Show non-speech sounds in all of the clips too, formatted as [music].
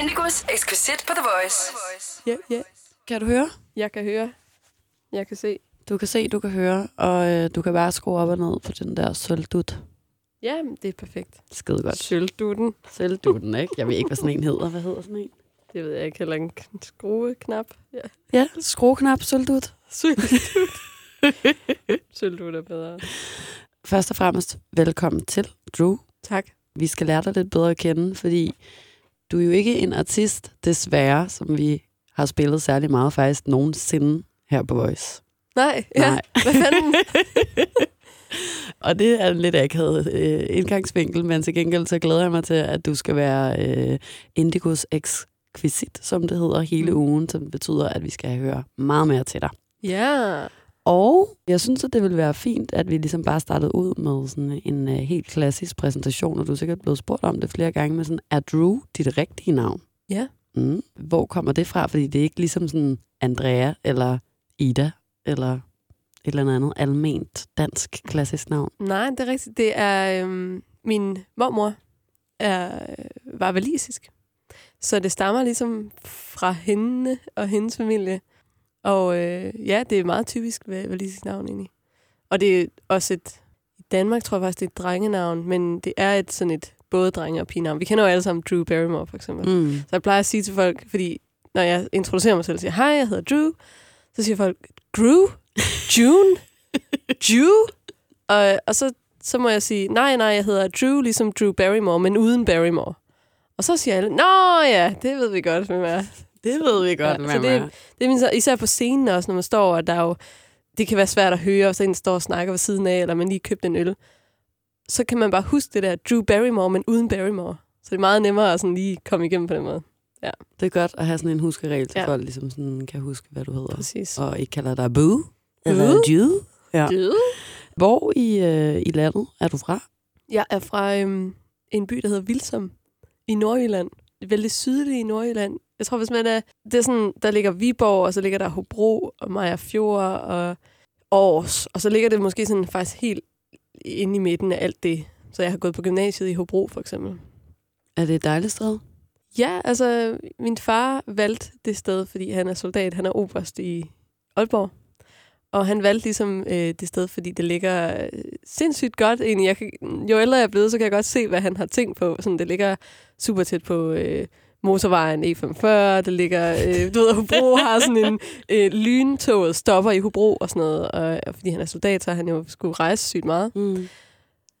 Indigos eksklusit på The Voice. Ja, ja. Kan du høre? Jeg kan høre. Jeg kan se. Du kan se, du kan høre, og øh, du kan bare skrue op og ned på den der sølvdut. Ja, det er perfekt. Skide godt. Sølvdutten. Sølvdutten, ikke? Jeg ved ikke, hvad sådan en hedder. Hvad hedder sådan en? Det ved jeg ikke. Heller en skrueknap. Ja. Ja, skrueknap, sølvdut. Sølvdut. [laughs] Sølvdut er bedre. Først og fremmest, velkommen til, Drew. Tak. Vi skal lære dig lidt bedre at kende, fordi du er jo ikke en artist, desværre, som vi har spillet særlig meget faktisk nogensinde her på Voice. Nej, ja. Nej. [laughs] Hvad fanden? Og det er en lidt akavet øh, indgangsvinkel, men til gengæld så glæder jeg mig til, at du skal være øh, Indigos ekskvisit, som det hedder, hele Mm. ugen, som betyder, at vi skal høre meget mere til dig. ja. Og jeg synes, at det ville være fint, at vi ligesom bare startede ud med sådan en uh, helt klassisk præsentation, og du er sikkert blevet spurgt om det flere gange, med sådan, er Drew dit rigtige navn? Ja. Mm. Hvor kommer det fra? Fordi det er ikke ligesom sådan Andrea eller Ida eller et eller andet alment dansk klassisk navn. Nej, det er rigtigt. Det er øhm, min mormor er, øh, var valisisk. Så det stammer ligesom fra hende og hendes familie. Og øh, ja, det er meget typisk va- valisisk navn egentlig. Og det er også et... I Danmark tror jeg faktisk, det er et drengenavn, men det er et sådan et både drenge- og pigenavn. Vi kender jo alle sammen Drew Barrymore, for eksempel. Mm. Så jeg plejer at sige til folk, fordi når jeg introducerer mig selv og siger, hej, jeg hedder Drew, så siger folk, Drew? June? Drew? Og, og så, så må jeg sige, nej, nej, jeg hedder Drew, ligesom Drew Barrymore, men uden Barrymore. Og så siger alle, nå ja, det ved vi godt, hvem er. Det ved vi godt, Ja, ja, så det- er. Det er så- især på scenen også, når man står, og der er jo, det kan være svært at høre, og så en står og snakker ved siden af, eller man lige købte en øl. Så kan man bare huske det der Drew Barrymore, men uden Barrymore. Så det er meget nemmere at sådan lige komme igennem på den måde. Det er godt at have sådan en huskeregel til Ja. ja. folk, ligesom sådan kan huske, hvad du hedder. Præcis. Og ikke kalder dig Boo eller Jude. Ja. Drew? Hvor i, øh, i landet er du fra? Jeg er fra øhm, en by, der hedder Vilsom i Nordjylland. Vældig sydlig i Nordjylland. Jeg tror, hvis man er... Det er sådan, der ligger Viborg, og så ligger der Hobro og Maja Fjord og Aarhus. Og så ligger det måske sådan faktisk helt inde i midten af alt det. Så jeg har gået på gymnasiet i Hobro, for eksempel. Er det et dejligt sted? Ja, altså, min far valgte det sted, fordi han er soldat. Han er oberst i Aalborg. Og han valgte ligesom øh, det sted, fordi det ligger øh, sindssygt godt egentlig. Jeg kan, jo ældre jeg er blevet, så kan jeg godt se, hvad han har tænkt på. Sådan, det ligger super tæt på øh, motorvejen E45. Det ligger, øh, du ved, Hobro har sådan en øh, lyntoget stopper i Hobro og sådan noget. Og, og fordi han er soldat, så har han jo skulle rejse sygt meget. Mm.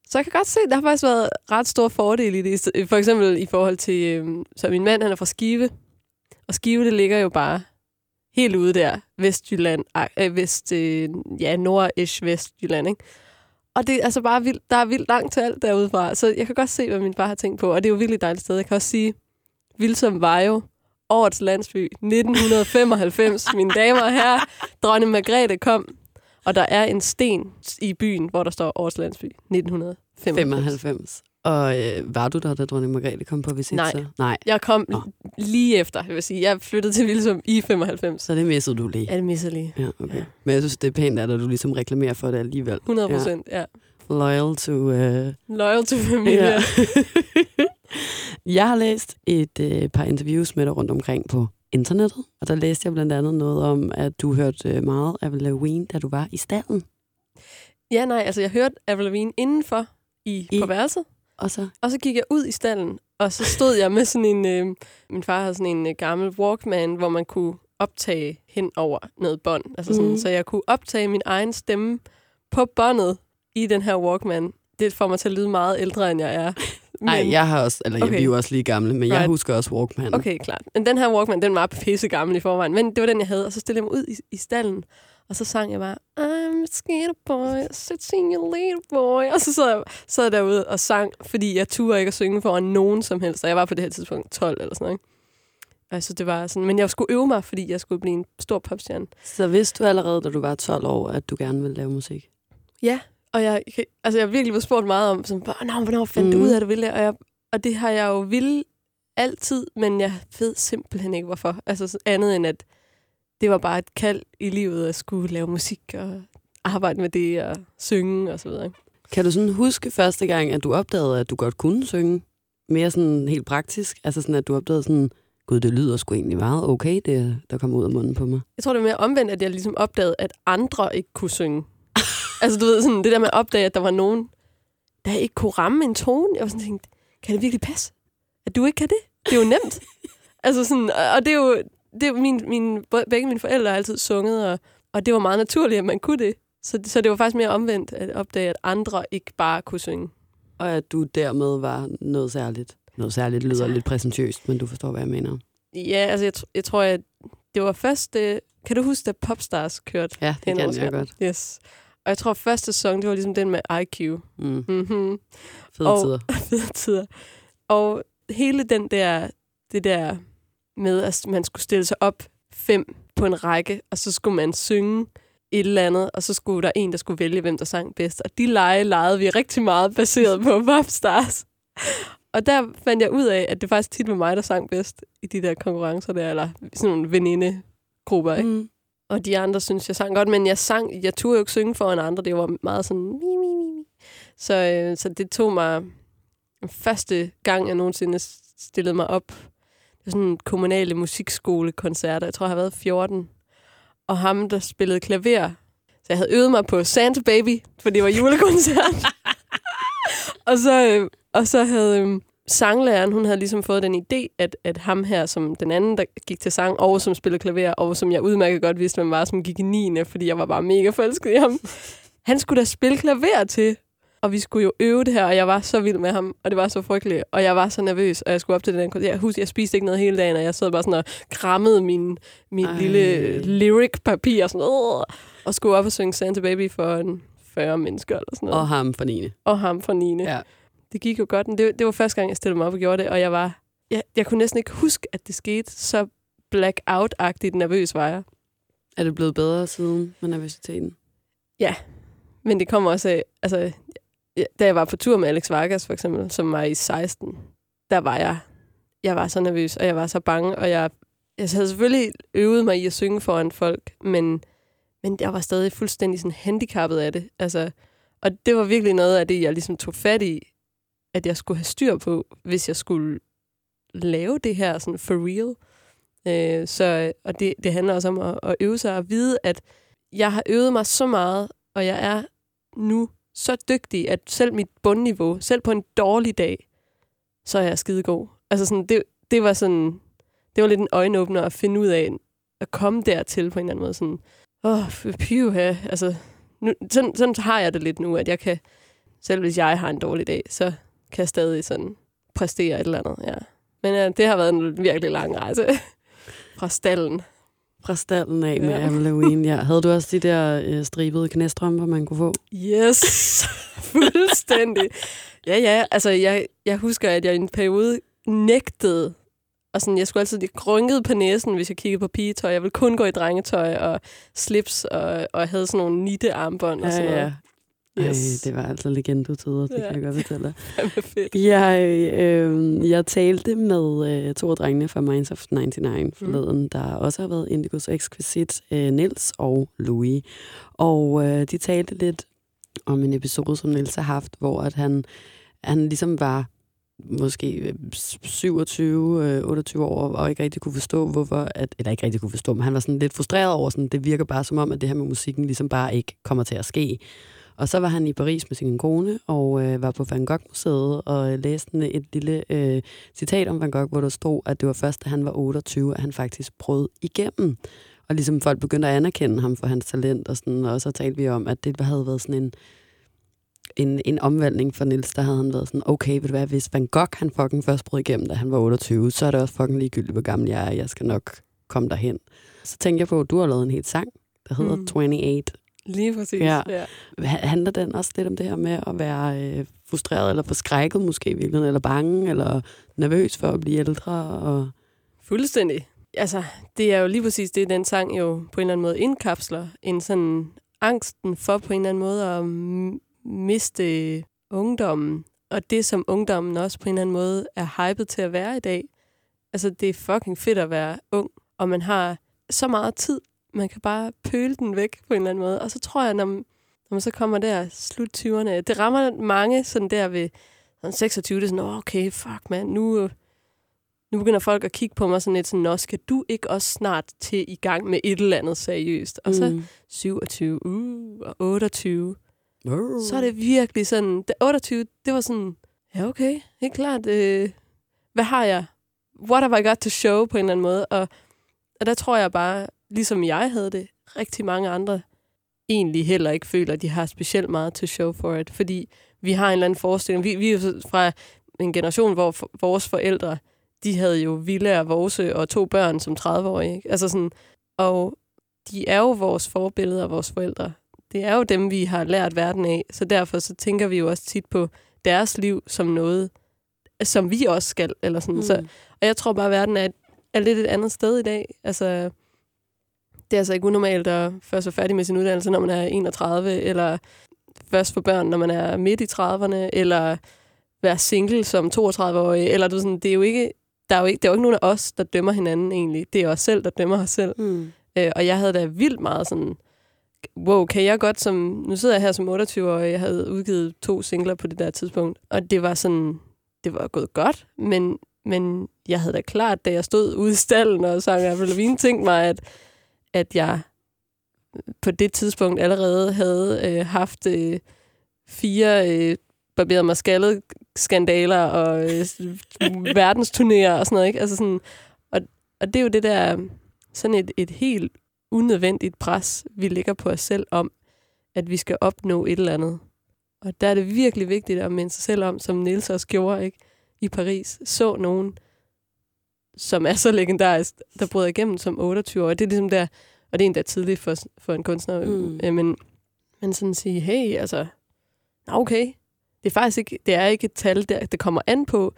Så jeg kan godt se, at der har faktisk været ret stor fordel i det. For eksempel i forhold til, øhm, så min mand han er fra Skive, og Skive det ligger jo bare helt ude der, Vestjylland, øh, vest, øh, ja, nord-ish Vestjylland, ikke? Og det er altså bare vildt, der er vildt langt til alt derude fra, så jeg kan godt se, hvad min far har tænkt på, og det er jo virkelig dejligt sted. Jeg kan også sige, Vilsom var jo årets landsby 1995, [laughs] mine damer og herrer. Dronning Margrethe kom, og der er en sten i byen, hvor der står årets landsby 1995. 95. Og øh, var du der, da dronning Margrethe kom på visit? Nej. Så? Nej. Jeg kom Nå. lige efter, jeg vil sige. Jeg flyttede til Vilsum i 95. Så det missede du lige. Ja, det misser lige. Ja, okay. Ja. Men jeg synes, det er pænt, at du ligesom reklamerer for det alligevel. 100 procent, ja. ja. Loyal to... Uh... Loyal to familie. Ja. [laughs] Jeg har læst et øh, par interviews med dig rundt omkring på internettet, og der læste jeg blandt andet noget om, at du hørte øh, meget af Lavigne, da du var i stallen. ja, nej, altså jeg hørte Avril Lavigne indenfor i, I- på værelset, Og så... og så gik jeg ud i stallen, og så stod jeg med sådan en... Øh, min far havde sådan en øh, gammel Walkman, hvor man kunne optage hen over noget bånd. Altså sådan, Mhm. Så jeg kunne optage min egen stemme på båndet i den her Walkman. Det får mig til at lyde meget ældre, end jeg er. Nej, jeg har også... Eller okay. Okay. vi er jo også lige gamle, men jeg Right. husker også Walkman. Okay, klart. Men den her Walkman, den var pisse gammel i forvejen. Men det var den, jeg havde. Og så stillede jeg mig ud i, i stallen. Og så sang jeg bare, I'm a skater boy, sitting your little boy. Og så sad jeg, sad jeg derude og sang, fordi jeg turde ikke at synge foran nogen som helst. Og jeg var på det her tidspunkt 12 eller sådan noget. Ikke? Altså, det var sådan, men jeg skulle øve mig, fordi jeg skulle blive en stor popstjerne. Så vidste du allerede, da du var 12 år, at du gerne ville lave musik? Ja, og jeg, altså, jeg har virkelig blevet spurgt meget om, sådan, "Nå, hvornår fandt mm. du ud af, at du ville det? Og, jeg, og det har jeg jo ville altid, men jeg ved simpelthen ikke, hvorfor. Altså så andet end, at det var bare et kald i livet at skulle lave musik og arbejde med det og synge og så videre. Kan du sådan huske første gang, at du opdagede, at du godt kunne synge? Mere sådan helt praktisk? Altså sådan, at du opdagede sådan, gud, det lyder sgu egentlig meget okay, det der kommer ud af munden på mig. Jeg tror, det er mere omvendt, at jeg ligesom opdagede, at andre ikke kunne synge. Altså, du ved, sådan, det der med at opdage, at der var nogen, der ikke kunne ramme en tone. Jeg var sådan tænkt, kan det virkelig passe? At du ikke kan det? Det er jo nemt. [laughs] altså sådan, og det er jo, det er jo min, min, begge mine forældre har altid sunget, og, og det var meget naturligt, at man kunne det. Så, så det var faktisk mere omvendt at opdage, at andre ikke bare kunne synge. Og at du dermed var noget særligt. Noget særligt lyder altså, lidt præsentøst, men du forstår, hvad jeg mener. Ja, altså jeg, jeg tror, at det var først... Øh, kan du huske, da Popstars kørte? Ja, det kan jeg godt. Yes. Og jeg tror, at første sæson, det var ligesom den med IQ. Mm. Mm-hmm. Fede og, tider. [laughs] fede tider. Og hele den der, det der med, at man skulle stille sig op fem på en række, og så skulle man synge et eller andet, og så skulle der en, der skulle vælge, hvem der sang bedst. Og de lege legede vi rigtig meget baseret på [laughs] Popstars. Og der fandt jeg ud af, at det faktisk tit var mig, der sang bedst i de der konkurrencer der, eller sådan nogle venindegrupper, ikke? Mm. Og de andre synes, jeg sang godt, men jeg sang, jeg turde jo ikke synge foran andre, det var meget sådan mi, mi, mi. Så, øh, så det tog mig første gang, jeg nogensinde stillede mig op. Det var sådan en kommunale musikskolekoncerter. Jeg tror, jeg har været 14. Og ham, der spillede klaver. Så jeg havde øvet mig på Santa Baby, for det var julekoncert. [laughs] og, så, øh, og så havde øh, sanglæreren, hun havde ligesom fået den idé, at, at ham her, som den anden, der gik til sang, og som spillede klaver, og som jeg udmærket godt vidste, hvem var, som gik i 9. fordi jeg var bare mega forelsket i ham. Han skulle da spille klaver til og vi skulle jo øve det her, og jeg var så vild med ham, og det var så frygteligt, og jeg var så nervøs, og jeg skulle op til den koncert. Jeg husker, jeg spiste ikke noget hele dagen, og jeg sad bare sådan og krammede min, min lille lyric-papir og sådan noget, og skulle op og synge Santa Baby for en 40 mennesker eller sådan noget. Og ham for Nine. Og ham for Nine. Ja. Det gik jo godt, men det, det var første gang, jeg stillede mig op og gjorde det, og jeg var... Jeg, jeg kunne næsten ikke huske, at det skete så blackout-agtigt nervøs var jeg. Er det blevet bedre siden med nervøsiteten? Ja, men det kommer også af, altså, da jeg var på tur med Alex Vargas, for eksempel, som var i 16, der var jeg, jeg var så nervøs, og jeg var så bange, og jeg, jeg havde selvfølgelig øvet mig i at synge foran folk, men, men jeg var stadig fuldstændig sådan handicappet af det. Altså, og det var virkelig noget af det, jeg ligesom tog fat i, at jeg skulle have styr på, hvis jeg skulle lave det her sådan for real. Øh, så, og det, det handler også om at, at øve sig og vide, at jeg har øvet mig så meget, og jeg er nu så dygtig, at selv mit bundniveau, selv på en dårlig dag, så er jeg skidegod. Altså sådan, det, det var sådan, det var lidt en øjenåbner at finde ud af, at komme dertil på en eller anden måde. Sådan, åh, oh, pyv her. Altså, nu, sådan, sådan har jeg det lidt nu, at jeg kan, selv hvis jeg har en dårlig dag, så kan stadig sådan præstere et eller andet, ja. Men ja, det har været en virkelig lang rejse [laughs] fra stallen fra stallen af med ja. Halloween. Ja. Havde du også de der øh, stribede knæstrømper, man kunne få? Yes, [laughs] fuldstændig. Ja, ja, altså jeg, jeg husker, at jeg i en periode nægtede og sådan, jeg skulle altid de grynkede på næsen, hvis jeg kiggede på pigetøj. Jeg ville kun gå i drengetøj og slips, og, og havde sådan nogle nitte armbånd og sådan ja, noget. Yes. Ej, det var altså legendetider, det ja. kan jeg godt fortælle [laughs] dig. Jeg, øh, jeg talte med øh, to af drengene fra Minds of 99 forleden, mm. der også har været Indigos Exquisite, øh, Nils og Louis. Og øh, de talte lidt om en episode, som Nils har haft, hvor at han, han ligesom var måske 27, øh, 28 øh, år, og ikke rigtig kunne forstå, hvorfor, at, eller ikke rigtig kunne forstå, men han var sådan lidt frustreret over, sådan, det virker bare som om, at det her med musikken ligesom bare ikke kommer til at ske. Og så var han i Paris med sin kone og øh, var på Van Gogh-museet og læste et lille øh, citat om Van Gogh, hvor der stod, at det var først, da han var 28, at han faktisk brød igennem. Og ligesom folk begyndte at anerkende ham for hans talent, og, sådan, og så talte vi om, at det havde været sådan en, en, en omvæltning for Nils, der havde han været sådan, okay, ved du hvad, hvis Van Gogh han fucking først brød igennem, da han var 28, så er det også fucking ligegyldigt, hvor gammel jeg er, jeg skal nok komme derhen. Så tænker jeg på, at du har lavet en helt sang, der hedder mm. 28 Lige præcis. Ja. ja. Handler den også lidt om det her med at være øh, frustreret eller forskrækket måske i eller bange, eller nervøs for at blive ældre? Og... Fuldstændig. Altså, det er jo lige præcis det, den sang jo på en eller anden måde indkapsler. En sådan angsten for på en eller anden måde at miste ungdommen. Og det, som ungdommen også på en eller anden måde er hypet til at være i dag. Altså, det er fucking fedt at være ung, og man har så meget tid man kan bare pøle den væk på en eller anden måde. Og så tror jeg, når man, når man så kommer der slut 20'erne, det rammer mange sådan der ved sådan 26, det er sådan, oh, okay, fuck man, nu, nu begynder folk at kigge på mig sådan lidt sådan, Nå, skal du ikke også snart til i gang med et eller andet seriøst? Og så Mm. 27, uh, og 28. Uh. Så er det virkelig sådan, det 28, det var sådan, ja okay, helt klart, øh, hvad har jeg? What have I got to show på en eller anden måde? Og, og der tror jeg bare, ligesom jeg havde det, rigtig mange andre egentlig heller ikke føler, at de har specielt meget to show for it, fordi vi har en eller anden forestilling. Vi, vi er fra en generation, hvor for, vores forældre, de havde jo villaer, vorse og to børn som 30-årige. Ikke? Altså sådan, og de er jo vores forbilleder, vores forældre. Det er jo dem, vi har lært verden af. Så derfor så tænker vi jo også tit på deres liv som noget, som vi også skal. Eller sådan. Mm. Så, og jeg tror bare, at verden er, er lidt et andet sted i dag. Altså, det er altså ikke unormalt at først være færdig med sin uddannelse, når man er 31, eller først få børn, når man er midt i 30'erne, eller være single som 32-årig, eller du sådan, det er jo ikke, der er jo ikke, det er jo ikke nogen af os, der dømmer hinanden egentlig. Det er os selv, der dømmer os selv. Mm. Øh, og jeg havde da vildt meget sådan, wow, kan jeg godt som, nu sidder jeg her som 28-årig, jeg havde udgivet to singler på det der tidspunkt, og det var sådan, det var gået godt, men, men jeg havde da klart, da jeg stod ude i stallen og sang Avril Lavigne, tænkt mig, at, at jeg på det tidspunkt allerede havde øh, haft øh, fire øh, barberet mig skaldet skandaler og øh, [laughs] verdensturnéer og sådan noget, ikke? Altså sådan, og, og det er jo det der, sådan et, et helt unødvendigt pres, vi lægger på os selv om, at vi skal opnå et eller andet. Og der er det virkelig vigtigt at minde sig selv om, som Niels også gjorde ikke? i Paris, så nogen, som er så legendarisk, der bryder igennem som 28 år. Det er ligesom der, og det er endda tidligt for, for en kunstner, Mm. øh, men, men sådan sige, hey, altså, okay, det er faktisk ikke, det er ikke et tal, der det kommer an på.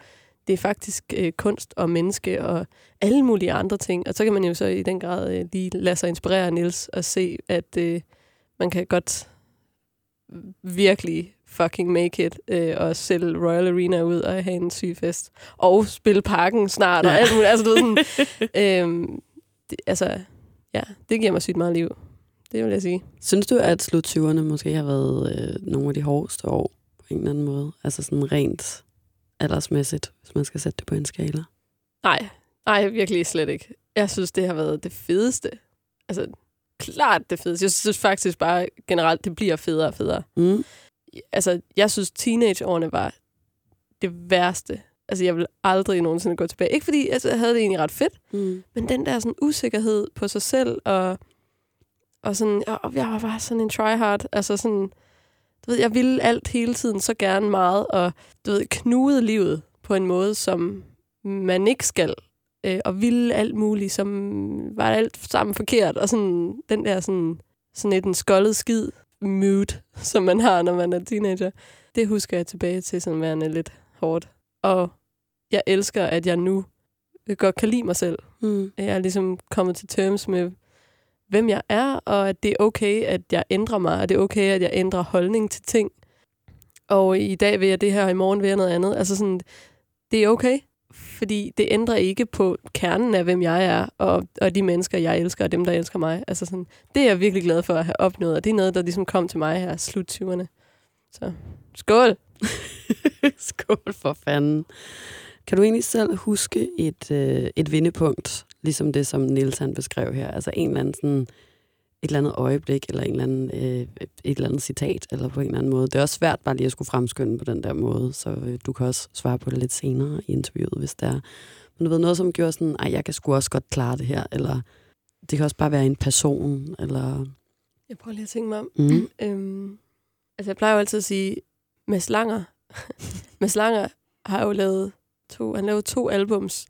Det er faktisk øh, kunst og menneske og alle mulige andre ting. Og så kan man jo så i den grad øh, lige lade sig inspirere af Niels og se, at øh, man kan godt virkelig fucking make it øh, og sælge Royal Arena ud og have en syg fest. Og spille parken snart og Ja. alt muligt. Altså, du ved, sådan, [laughs] øhm, det, altså, ja, det giver mig sygt meget liv. Det vil jeg sige. Synes du, at slut 20'erne måske har været øh, nogle af de hårdeste år på en eller anden måde? Altså sådan rent aldersmæssigt, hvis man skal sætte det på en skala? Nej, nej, virkelig slet ikke. Jeg synes, det har været det fedeste. Altså, klart det fedeste. Jeg synes faktisk bare generelt, det bliver federe og federe. Mm. Altså, jeg synes, teenageårene var det værste. Altså, jeg vil aldrig nogensinde gå tilbage. Ikke fordi altså, jeg havde det egentlig ret fedt, Mm. men den der sådan usikkerhed på sig selv, og, og sådan, og jeg var bare sådan en tryhard. Altså sådan, du ved, jeg ville alt hele tiden så gerne meget, og du ved, knude livet på en måde, som man ikke skal. Øh, og ville alt muligt, som var alt sammen forkert. Og sådan, den der sådan, sådan et en skoldet skid mood, som man har, når man er teenager. Det husker jeg tilbage til, som værende lidt hårdt. Og jeg elsker, at jeg nu godt kan lide mig selv. Mm. Jeg er ligesom kommet til terms med, hvem jeg er, og at det er okay, at jeg ændrer mig, og det er okay, at jeg ændrer holdning til ting. Og i dag vil jeg det her, og i morgen vil jeg noget andet. Altså sådan, det er okay, fordi det ændrer ikke på kernen af, hvem jeg er, og, og de mennesker, jeg elsker, og dem, der elsker mig. Altså sådan, det er jeg virkelig glad for at have opnået, og det er noget, der ligesom kom til mig her slut 20'erne. Så skål! [laughs] Skål for fanden. Kan du egentlig selv huske et, øh, et vendepunkt, ligesom det, som Niels han beskrev her? Altså en eller anden sådan, et eller andet øjeblik, eller en eller anden, øh, et eller andet citat, eller på en eller anden måde. Det er også svært bare lige at skulle fremskynde på den der måde, så øh, du kan også svare på det lidt senere i interviewet, hvis det er. Men du ved, noget, som gjorde sådan, ej, jeg kan sgu også godt klare det her, eller det kan også bare være en person, eller... Jeg prøver lige at tænke mig om. Mm. [clears throat] Øhm, altså, jeg plejer jo altid at sige, Mads Langer, [laughs] Mads Langer har jo lavet to, han lavede to albums,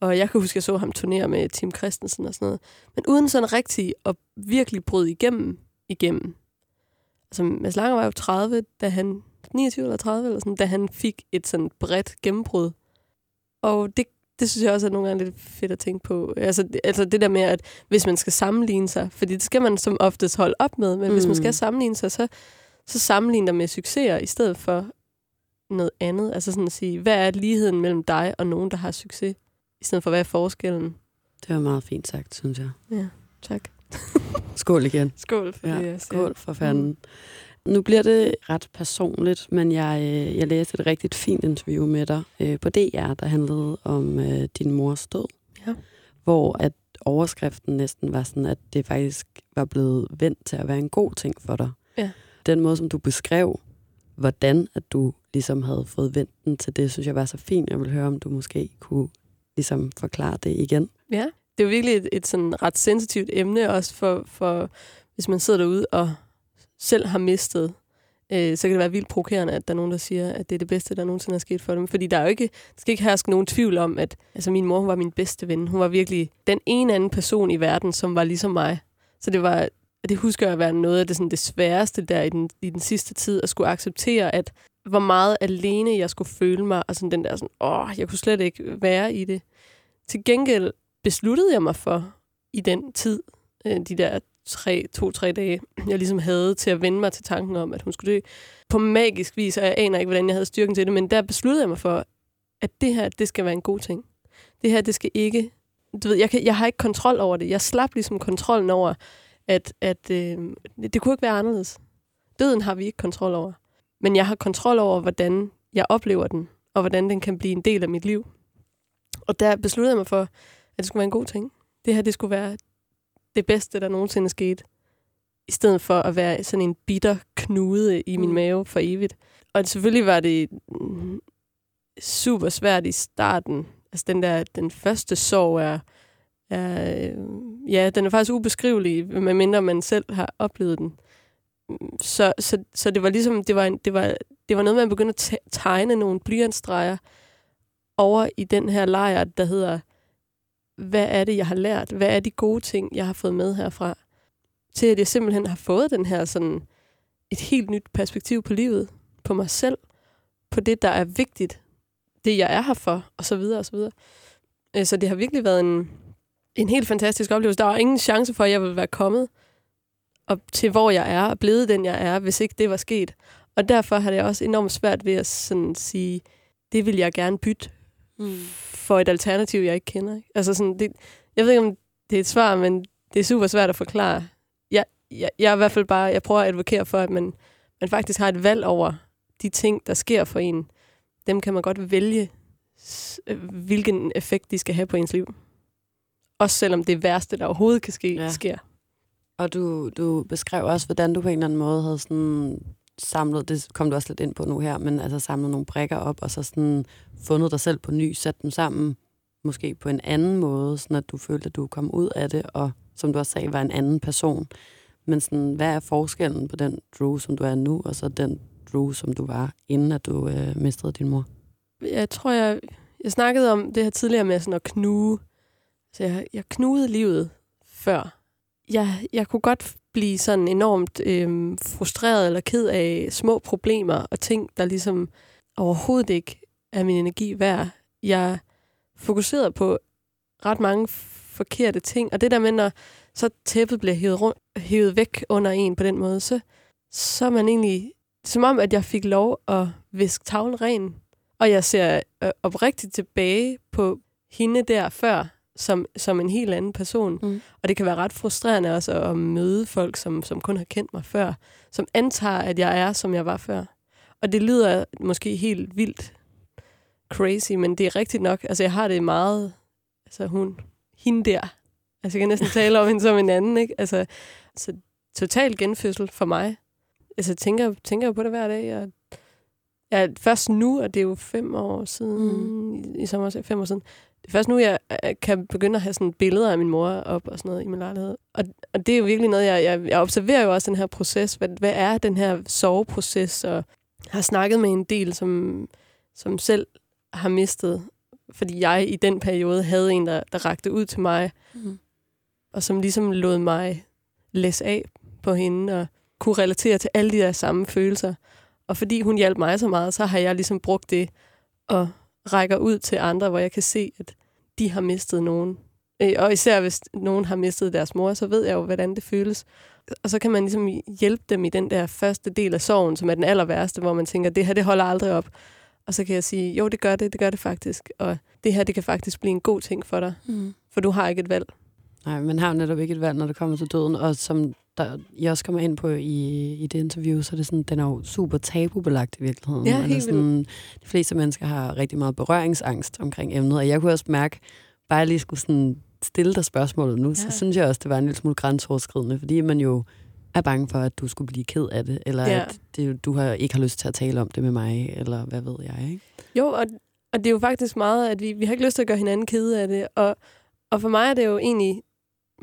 og jeg kan huske, at jeg så ham turnere med Tim Christensen og sådan noget. Men uden sådan rigtig at virkelig bryde igennem, igennem. Altså, Mads Langer var jo 30, da han, 29 eller 30 eller sådan, da han fik et sådan bredt gennembrud. Og det, det synes jeg også er nogle gange lidt fedt at tænke på. Altså, det- altså det der med, at hvis man skal sammenligne sig, fordi det skal man som oftest holde op med, men mm. hvis man Mm. skal sammenligne sig, så, så sammenligne dig med succeser i stedet for noget andet. Altså sådan at sige, hvad er ligheden mellem dig og nogen, der har succes, i stedet for hvad er forskellen? Det var meget fint sagt, synes jeg. Ja, tak. [laughs] Skål igen. Skål for det, Ja, jeg siger. skål for fanden. Nu bliver det ret personligt, men jeg, øh, jeg læste et rigtig fint interview med dig øh, på DR, der handlede om øh, din mors død. Ja. Hvor at overskriften næsten var sådan, at det faktisk var blevet vendt til at være en god ting for dig. Ja. Den måde, som du beskrev, hvordan at du ligesom havde fået vendt den til det, synes jeg var så fint. Jeg vil høre, om du måske kunne ligesom forklare det igen. Ja, det er jo virkelig et, et sådan ret sensitivt emne, også for, for hvis man sidder derude og selv har mistet, øh, så kan det være vildt provokerende, at der er nogen, der siger, at det er det bedste, der nogensinde er sket for dem. Fordi der er jo ikke, der skal ikke herske nogen tvivl om, at altså, min mor hun var min bedste ven. Hun var virkelig den ene anden person i verden, som var ligesom mig. Så det var, det husker jeg at være noget af det, sådan det sværeste der i den, i den sidste tid, at skulle acceptere, at hvor meget alene jeg skulle føle mig, og sådan den der sådan, åh, jeg kunne slet ikke være i det. Til gengæld besluttede jeg mig for i den tid, øh, de der tre, to-tre dage, jeg ligesom havde til at vende mig til tanken om, at hun skulle dø. På magisk vis, og jeg aner ikke, hvordan jeg havde styrken til det, men der besluttede jeg mig for, at det her, det skal være en god ting. Det her, det skal ikke... Du ved, jeg, kan, jeg har ikke kontrol over det. Jeg slap ligesom kontrollen over, at, at øh, det kunne ikke være anderledes. Døden har vi ikke kontrol over. Men jeg har kontrol over, hvordan jeg oplever den, og hvordan den kan blive en del af mit liv. Og der besluttede jeg mig for, at det skulle være en god ting. Det her, det skulle være det bedste, der nogensinde er sket. I stedet for at være sådan en bitter knude i min Mm. mave for evigt. Og selvfølgelig var det super svært i starten. Altså den der, den første sorg er, er ja, den er faktisk ubeskrivelig, medmindre man selv har oplevet den. Så, så, så det var ligesom, det var, en, det var, det var noget, man begyndte at tegne nogle blyantstreger over i den her lejr, der hedder, hvad er det, jeg har lært? Hvad er de gode ting, jeg har fået med herfra? Til at jeg simpelthen har fået den her sådan et helt nyt perspektiv på livet, på mig selv, på det, der er vigtigt, det jeg er her for, og så videre, og så videre. Øh, så det har virkelig været en, en helt fantastisk oplevelse. Der var ingen chance for, at jeg ville være kommet op til, hvor jeg er, og blevet den, jeg er, hvis ikke det var sket. Og derfor har det også enormt svært ved at sådan sige, det vil jeg gerne bytte Mm. for et alternativ, jeg ikke kender. Ikke? Altså sådan, det, jeg ved ikke, om det er et svar, men det er super svært at forklare. Jeg, jeg, jeg er i hvert fald bare, jeg prøver at advokere for, at man, man faktisk har et valg over de ting, der sker for en. Dem kan man godt vælge, øh, hvilken effekt de skal have på ens liv. Også selvom det værste, der overhovedet kan ske, ja. sker. Og du, du beskrev også, hvordan du på en eller anden måde havde sådan samlet, det kom du også lidt ind på nu her, men altså samlet nogle brikker op, og så sådan fundet dig selv på ny, sat dem sammen, måske på en anden måde, sådan at du følte, at du kom ud af det, og som du også sagde, var en anden person. Men sådan, hvad er forskellen på den Drew, som du er nu, og så den Drew, som du var, inden at du øh, mistede din mor? Jeg tror, jeg, jeg snakkede om det her tidligere med sådan at knuge. Så altså, jeg, jeg knugede livet før. Jeg, jeg kunne godt blive sådan enormt øh, frustreret eller ked af små problemer og ting, der ligesom overhovedet ikke er min energi værd. Jeg fokuserede på ret mange forkerte ting, og det der med, når så tæppet bliver hævet, rundt, hævet væk under en på den måde, så, så er man egentlig som om, at jeg fik lov at viske tavlen ren. Og jeg ser øh, oprigtigt tilbage på hende der før, som, som en helt anden person. Mm. Og det kan være ret frustrerende også at møde folk, som, som kun har kendt mig før, som antager, at jeg er, som jeg var før. Og det lyder måske helt vildt crazy, men det er rigtigt nok. Altså, jeg har det meget... Altså, hun... Hende der. Altså, jeg kan næsten tale om hende som en anden, ikke? Altså, så total genfødsel for mig. Altså, jeg tænker, tænker jo på det hver dag. Og ja, først nu, og det er jo fem år siden, mm. i, i sommer, fem år siden, det er først nu, jeg øh, kan begynde at have sådan billeder af min mor op og sådan noget i min lejlighed. Og, og det er jo virkelig noget, jeg, jeg, jeg observerer jo også den her proces. Hvad, hvad er den her soveproces? Og har snakket med en del, som, som selv har mistet. Fordi jeg i den periode havde en, der, der rakte ud til mig, Mm. og som ligesom lod mig læse af på hende, og kunne relatere til alle de der samme følelser. Og fordi hun hjalp mig så meget, så har jeg ligesom brugt det og rækker ud til andre, hvor jeg kan se, at de har mistet nogen. Øh, Og især hvis nogen har mistet deres mor, så ved jeg jo, hvordan det føles. Og så kan man ligesom hjælpe dem i den der første del af sorgen, som er den aller værste, hvor man tænker, det her, det holder aldrig op. Og så kan jeg sige, jo, det gør det, det gør det faktisk. Og det her, det kan faktisk blive en god ting for dig, Mm. for du har ikke et valg. Nej, man har jo netop ikke et valg, når det kommer til døden, og som der, I også kommer ind på i, i det interview, så er det sådan, den er jo super tabubelagt i virkeligheden. Ja, helt sådan, de fleste mennesker har rigtig meget berøringsangst omkring emnet, og jeg kunne også mærke, bare jeg lige skulle sådan stille dig spørgsmålet nu, ja. så synes jeg også, det var en lille smule grænseoverskridende, fordi man jo er bange for, at du skulle blive ked af det, eller Ja. at det, du har, ikke har lyst til at tale om det med mig, eller hvad ved jeg, ikke? Jo, og, og det er jo faktisk meget, at vi, vi har ikke lyst til at gøre hinanden kede af det. Og, og for mig er det jo egentlig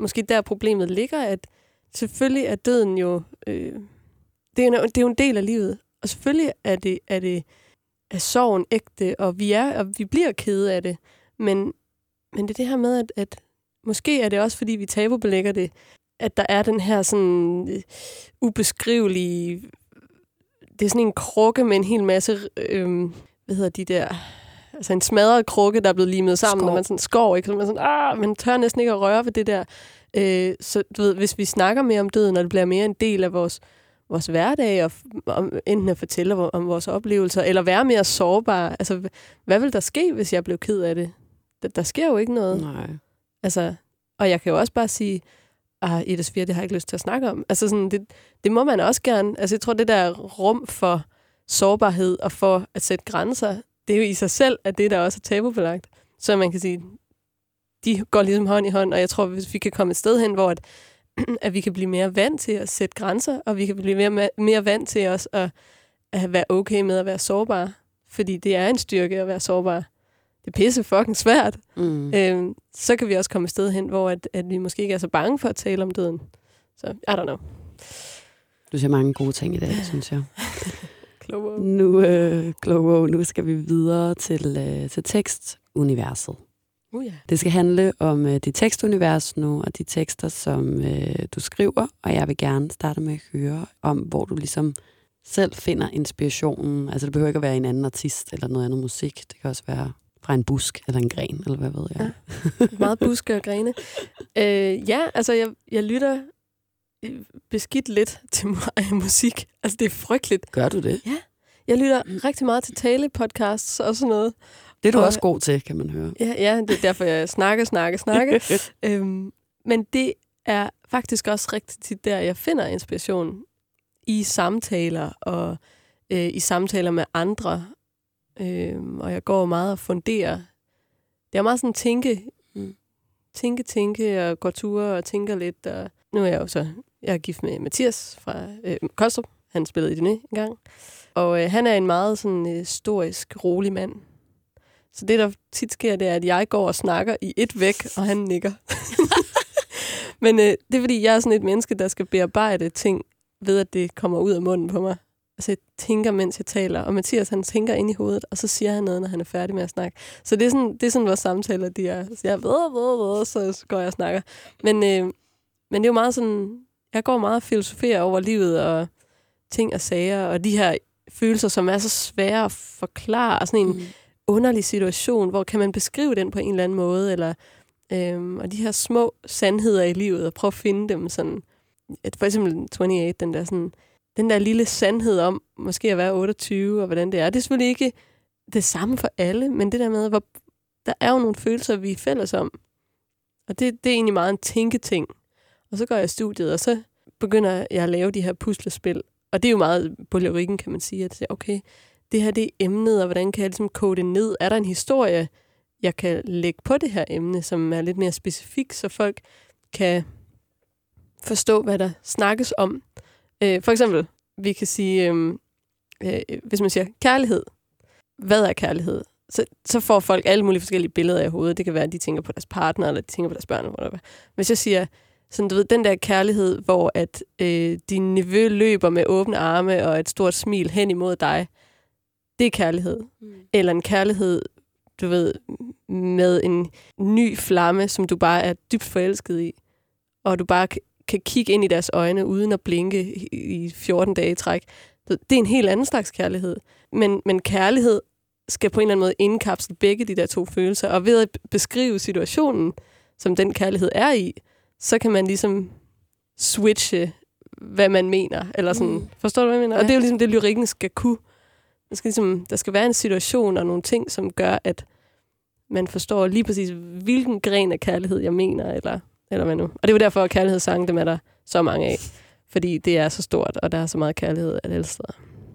måske der problemet ligger, at selvfølgelig er døden jo... Øh, det, er jo, det er jo en del af livet. Og selvfølgelig er det, er det er sorgen ægte, og vi er og vi bliver kede af det. Men, men det er det her med, at, at måske er det også, fordi vi tabubelægger det, at der er den her sådan øh, ubeskrivelige... Det er sådan en krukke med en hel masse... Øh, hvad hedder de der... Altså en smadret krukke, der er blevet limet sammen, Skov. når man sådan skår, ikke? Så man sådan, ah, man tør næsten ikke at røre ved det der. Øh, så du ved, hvis vi snakker mere om døden, og det bliver mere en del af vores, vores hverdag, og om, enten at fortælle om, om vores oplevelser, eller være mere sårbare. Altså, hvad vil der ske, hvis jeg blev ked af det? Der, der sker jo ikke noget. Nej. Altså, og jeg kan jo også bare sige, ah, Ida Sofia, det har jeg ikke lyst til at snakke om. Altså, sådan, det, det må man også gerne. Altså, jeg tror, det der rum for sårbarhed og for at sætte grænser, det er jo i sig selv, at det der også er tabubelagt. Så man kan sige, de går ligesom hånd i hånd, og jeg tror, hvis vi kan komme et sted hen, hvor at, [clears throat] at vi kan blive mere vant til at sætte grænser, og vi kan blive mere, mere vant til også at, at være okay med at være sårbare. Fordi det er en styrke at være sårbar. Det er pisse fucking svært. Mm. Øhm, så kan vi også komme et sted hen, hvor at, at vi måske ikke er så bange for at tale om døden. Så, I don't know. Du siger mange gode ting i dag, synes jeg. [laughs] Klogere. Nu, øh, Globo, nu skal vi videre til, øh, til tekstuniverset. Uh, ja. Det skal handle om øh, dit tekstunivers nu, og de tekster, som øh, du skriver, og jeg vil gerne starte med at høre om, hvor du ligesom selv finder inspirationen. Altså det behøver ikke at være en anden artist eller noget andet musik. Det kan også være fra en busk eller en gren, eller hvad ved jeg. Ja. Meget buske og grene. Øh, ja, altså jeg, jeg lytter øh, beskidt lidt til mu- [laughs] musik. Altså det er frygteligt. Gør du det? Jeg lytter rigtig meget til talepodcasts og sådan noget. Det er du Og- også god til, kan man høre. Ja, ja det er derfor, jeg snakker, snakker, snakker. [laughs] øhm, men det er faktisk også rigtig tit der, jeg finder inspiration i samtaler og øh, i samtaler med andre. Øhm, og jeg går meget og funderer. Det er meget sådan tænke, Mm. tænke, tænke og går ture og tænker lidt. Og nu er jeg jo så, jeg er gift med Mathias fra øh, Kostrup. Han spillede i Dene en gang. Og øh, han er en meget sådan øh, storisk, rolig mand. Så det, der tit sker, det er, at jeg går og snakker i et væk, og han nikker. [laughs] Men øh, det er, fordi jeg er sådan et menneske, der skal bearbejde ting, ved at det kommer ud af munden på mig. Altså, jeg tænker, mens jeg taler. Og Mathias, han tænker ind i hovedet, og så siger han noget, når han er færdig med at snakke. Så det er sådan, det er sådan vores samtaler, de er. Så jeg ved, ved, ved, så går jeg og snakker. Men, øh, men det er jo meget sådan, jeg går meget og filosoferer over livet, og ting og sager, og de her følelser, som er så svære at forklare, og sådan en, Mm underlig situation, hvor kan man beskrive den på en eller anden måde, eller øhm, og de her små sandheder i livet, og prøve at finde dem sådan, at for eksempel 28, den der sådan, den der lille sandhed om, måske at være 28, og hvordan det er. Det er selvfølgelig ikke det samme for alle, men det der med, hvor der er jo nogle følelser, vi er fælles om. Og det, det er egentlig meget en tænketing. Og så går jeg i studiet, og så begynder jeg at lave de her puslespil. Og det er jo meget på lyrikken, kan man sige, at okay, det her det er emnet, og hvordan kan jeg ligesom kode det ned? Er der en historie, jeg kan lægge på det her emne, som er lidt mere specifik, så folk kan forstå, hvad der snakkes om? Øh, for eksempel, vi kan sige, øh, øh, hvis man siger kærlighed, hvad er kærlighed? Så, så får folk alle mulige forskellige billeder i hovedet. Det kan være, at de tænker på deres partner, eller de tænker på deres børn. Eller whatever. Hvis jeg siger, sådan, du ved, den der kærlighed, hvor at øh, din nevø løber med åbne arme og et stort smil hen imod dig, det er kærlighed. Mm. Eller en kærlighed, du ved, med en ny flamme, som du bare er dybt forelsket i. Og du bare kan kigge ind i deres øjne, uden at blinke i- i 14 dage i træk. Det er en helt anden slags kærlighed. Men, men kærlighed skal på en eller anden måde indkapsle begge de der to følelser. Og ved at beskrive situationen, som den kærlighed er i, så kan man ligesom switche, hvad man mener. Eller sådan, Mm. Forstår du, hvad jeg mener? Ja. Og det er jo ligesom det, lyrikken skal kunne. Der skal, ligesom, der skal være en situation og nogle ting, som gør, at man forstår lige præcis, hvilken gren af kærlighed jeg mener, eller, eller hvad nu. Og det er jo derfor, at kærlighedssange, dem er der så mange af. fordi det er så stort, og der er så meget kærlighed alle steder.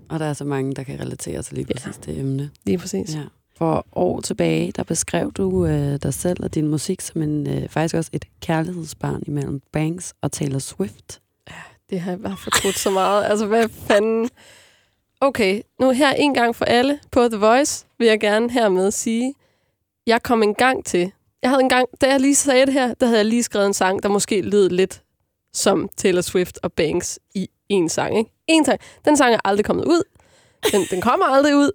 Og der er så mange, der kan relatere til lige Ja. præcis det emne. Lige præcis. Ja. For år tilbage, der beskrev du øh, dig selv og din musik som en øh, faktisk også et kærlighedsbarn imellem Banks og Taylor Swift. Det har jeg bare fortrudt så meget. Altså, hvad fanden? Okay, nu her en gang for alle på The Voice, vil jeg gerne hermed sige, jeg kom en gang til. Jeg havde en gang, da jeg lige sagde det her, der havde jeg lige skrevet en sang, der måske lød lidt som Taylor Swift og Banks i en sang. Ikke? En sang. Den sang er aldrig kommet ud. Den, den kommer aldrig ud.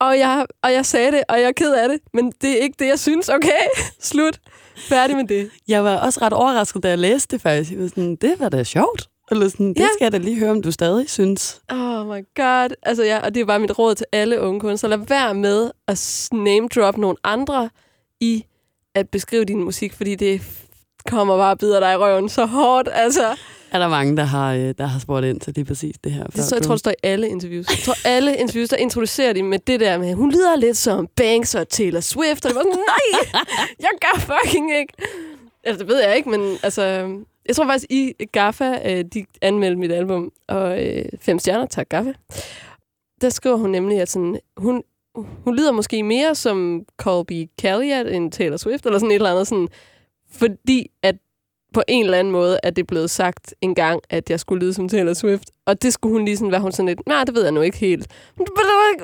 Og jeg, og jeg sagde det, og jeg er ked af det, men det er ikke det, jeg synes. Okay, slut. Færdig med det. Jeg var også ret overrasket, da jeg læste det faktisk. Jeg var sådan, det var da sjovt. Eller sådan, det Ja. skal jeg da lige høre, om du stadig synes. Oh my god. Altså, ja, og det er bare mit råd til alle unge kunstnere. Lad være med at name drop nogle andre i at beskrive din musik, fordi det kommer bare og bider dig i røven så hårdt. Altså, Er der mange, der har, øh, der har spurgt ind til lige præcis det her? det så, jeg tror, det står i alle interviews. Jeg tror, alle interviews, der introducerer de med det der med, hun lyder lidt som Banks og Taylor Swift. Og det var sådan, nej, jeg gør fucking ikke. Altså, det ved jeg ikke, men altså... Jeg tror faktisk, i Gaffa, øh, de anmeldte mit album, og øh, fem stjerner, tak Gaffa. Der skriver hun nemlig, at sådan, hun, hun lyder måske mere som Colby Calliot end Taylor Swift, eller sådan et eller andet, sådan, fordi at på en eller anden måde er det blevet sagt en gang, at jeg skulle lyde som Taylor Swift. Og det skulle hun lige sådan være hun sådan lidt, nej, det ved jeg nu ikke helt.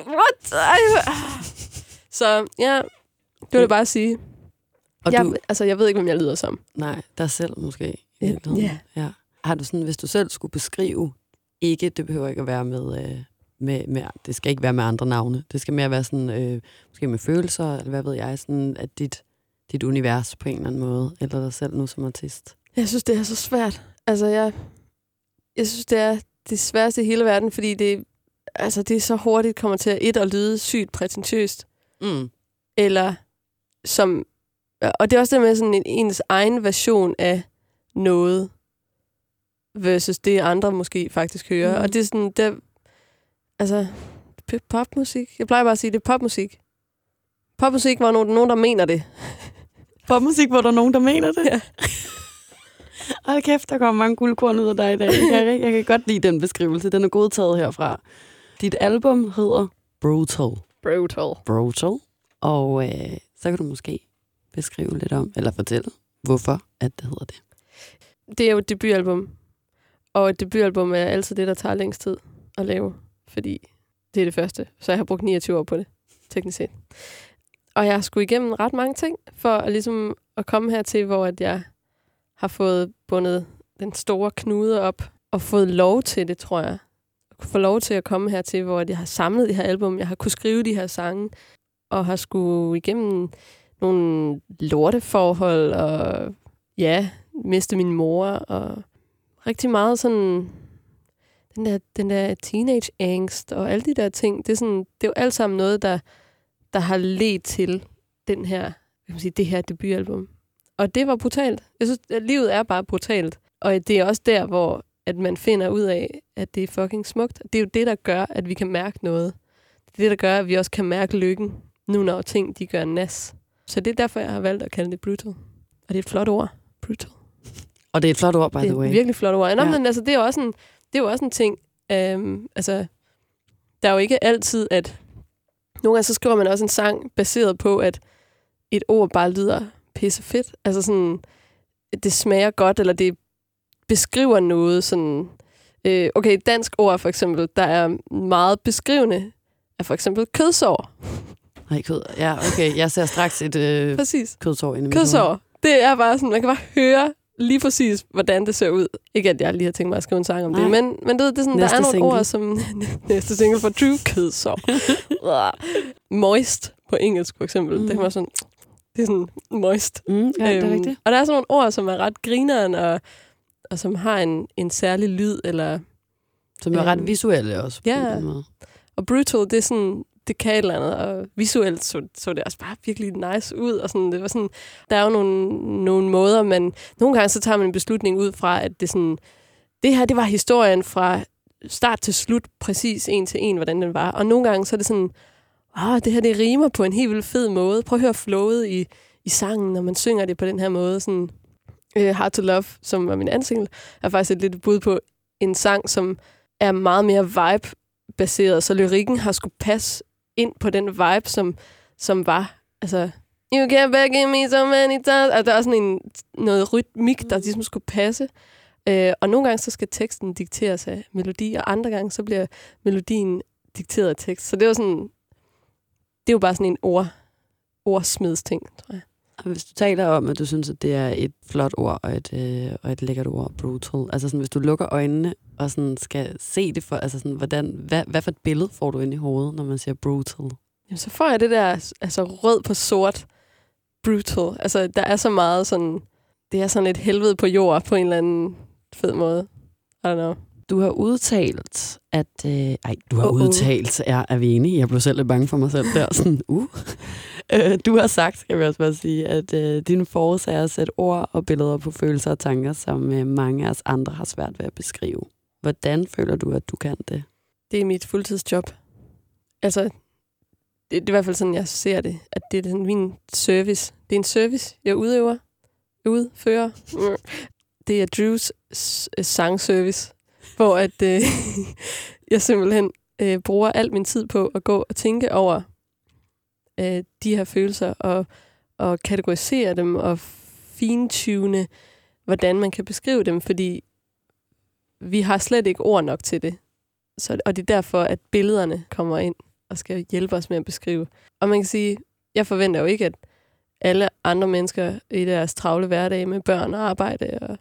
What? Hvor- Så ja, det vil jeg bare sige. Og Jeg, du, altså, jeg ved ikke, hvem jeg lyder som. nej, dig selv måske. Virkeligheden. ja. ja. Har du sådan, hvis du selv skulle beskrive, ikke, det behøver ikke at være med, øh, med, med det skal ikke være med andre navne. Det skal mere være sådan, øh, måske med følelser, eller hvad ved jeg, sådan at dit, dit univers på en eller anden måde, eller dig selv nu som artist. Jeg synes, det er så svært. Altså, jeg, jeg synes, det er det sværeste i hele verden, fordi det, altså, det er så hurtigt kommer til at et at lyde sygt prætentiøst, Mm. eller som... Og det er også det med sådan en, ens egen version af noget, versus det, andre måske faktisk hører. Mm. Og det er sådan, der, altså, popmusik. Jeg plejer bare at sige, det er popmusik. Popmusik, hvor nogen, nogen der mener det. [laughs] Popmusik, hvor der er nogen, der mener det. Ja. [laughs] Hold kæft, der kommer mange guldkorn ud af dig i dag. Jeg kan, jeg kan godt lide den beskrivelse. Den er godtaget herfra. Dit album hedder Brutal. Brutal. Brutal. Og øh, så kan du måske beskrive lidt om, eller fortælle, hvorfor at det hedder det det er jo et debutalbum. Og et debutalbum er altid det, der tager længst tid at lave. Fordi det er det første. Så jeg har brugt 29 år på det, teknisk set. Og jeg har skulle igennem ret mange ting, for at, ligesom at komme hertil, hvor at jeg har fået bundet den store knude op, og fået lov til det, tror jeg. Få lov til at komme hertil, hvor at jeg har samlet det her album, jeg har kunne skrive de her sange, og har skulle igennem nogle lorteforhold, og ja, miste min mor, og rigtig meget sådan, den der, den der teenage angst, og alle de der ting, det er, sådan, det er jo alt sammen noget, der, der har ledt til den her, kan man sige, det her debutalbum. Og det var brutalt. Jeg synes, at livet er bare brutalt. Og det er også der, hvor at man finder ud af, at det er fucking smukt. Det er jo det, der gør, at vi kan mærke noget. Det er det, der gør, at vi også kan mærke lykken, nu når ting de gør nas. Så det er derfor, jeg har valgt at kalde det brutal. Og det er et flot ord. Brutal. Og det er et flot ord, by det the er way. et virkelig flot ord. Nå, Ja. men altså, det er også en, det er jo også en ting. Øhm, altså, der er jo ikke altid, at... Nogle gange så skriver man også en sang baseret på, at et ord bare lyder pisse fedt. Altså sådan, det smager godt, eller det beskriver noget sådan... Øh, okay, dansk ord for eksempel, der er meget beskrivende, er for eksempel kødsår. Nej, kød. Ja, okay. Jeg ser straks et øh, Præcis. kødsår ind i. Kødsår. Det er bare sådan, man kan bare høre lige præcis, hvordan det ser ud. Ikke at jeg lige har tænkt mig at skrive en sang om Nej. det, men, men det, det er sådan, Næste der er nogle single. ord, som [laughs] næste single for True kødsår. [laughs] moist på engelsk for eksempel. Mm. Det kan man sådan, det er sådan moist. Mm, ja, det er Øhm, rigtigt. Og der er sådan nogle ord, som er ret grineren, og, og som har en, en særlig lyd, eller Som er ret øhm, visuelle også. På ja. Og brutal, det er sådan, det kan et eller andet, og visuelt så, så det også bare virkelig nice ud, og sådan, det var sådan, der er jo nogle, nogle måder, man, nogle gange så tager man en beslutning ud fra, at det sådan, det her, det var historien fra start til slut, præcis en til en, hvordan den var, og nogle gange så er det sådan, ah, det her, det rimer på en helt vildt fed måde, prøv at høre flowet i, i sangen, når man synger det på den her måde, sådan, øh, Heart Hard to Love, som var min anden single, er faktisk et lidt bud på en sang, som er meget mere vibe-baseret, så lyrikken har skulle passe ind på den vibe, som, som var. Altså, you can back in me so many times. Altså, der er sådan en, noget rytmik, der ligesom skulle passe. Øh, og nogle gange så skal teksten dikteres af melodi, og andre gange så bliver melodien dikteret af tekst. Så det var sådan, det er jo bare sådan en ord, ordsmidsting, tror jeg. Og hvis du taler om, at du synes, at det er et flot ord og et, øh, og et lækkert ord, brutal. Altså sådan, hvis du lukker øjnene og sådan skal se det for, altså sådan, hvordan, hvad, hvad for et billede får du ind i hovedet, når man siger brutal? Jamen, så får jeg det der altså, rød på sort brutal. Altså, der er så meget sådan... Det er sådan et helvede på jord på en eller anden fed måde. I don't know. Du har udtalt, at... Øh, ej, du har uh-uh. udtalt, er, er vi enige? Jeg blev selv lidt bange for mig selv der. Sådan, uh. Øh, du har sagt, skal vi også bare sige, at øh, din force er at sætte ord og billeder på følelser og tanker, som øh, mange af os andre har svært ved at beskrive. Hvordan føler du, at du kan det? Det er mit fuldtidsjob. Altså, det, det er i hvert fald sådan, jeg ser det. At det er sådan min service. Det er en service, jeg udøver. Udfører. Det er Drews øh, sangservice, hvor at, øh, [laughs] jeg simpelthen øh, bruger al min tid på at gå og tænke over øh, de her følelser og, og kategorisere dem og fintune, hvordan man kan beskrive dem, fordi vi har slet ikke ord nok til det. Så, og det er derfor, at billederne kommer ind og skal hjælpe os med at beskrive. Og man kan sige, jeg forventer jo ikke, at alle andre mennesker i deres travle hverdag med børn og arbejde og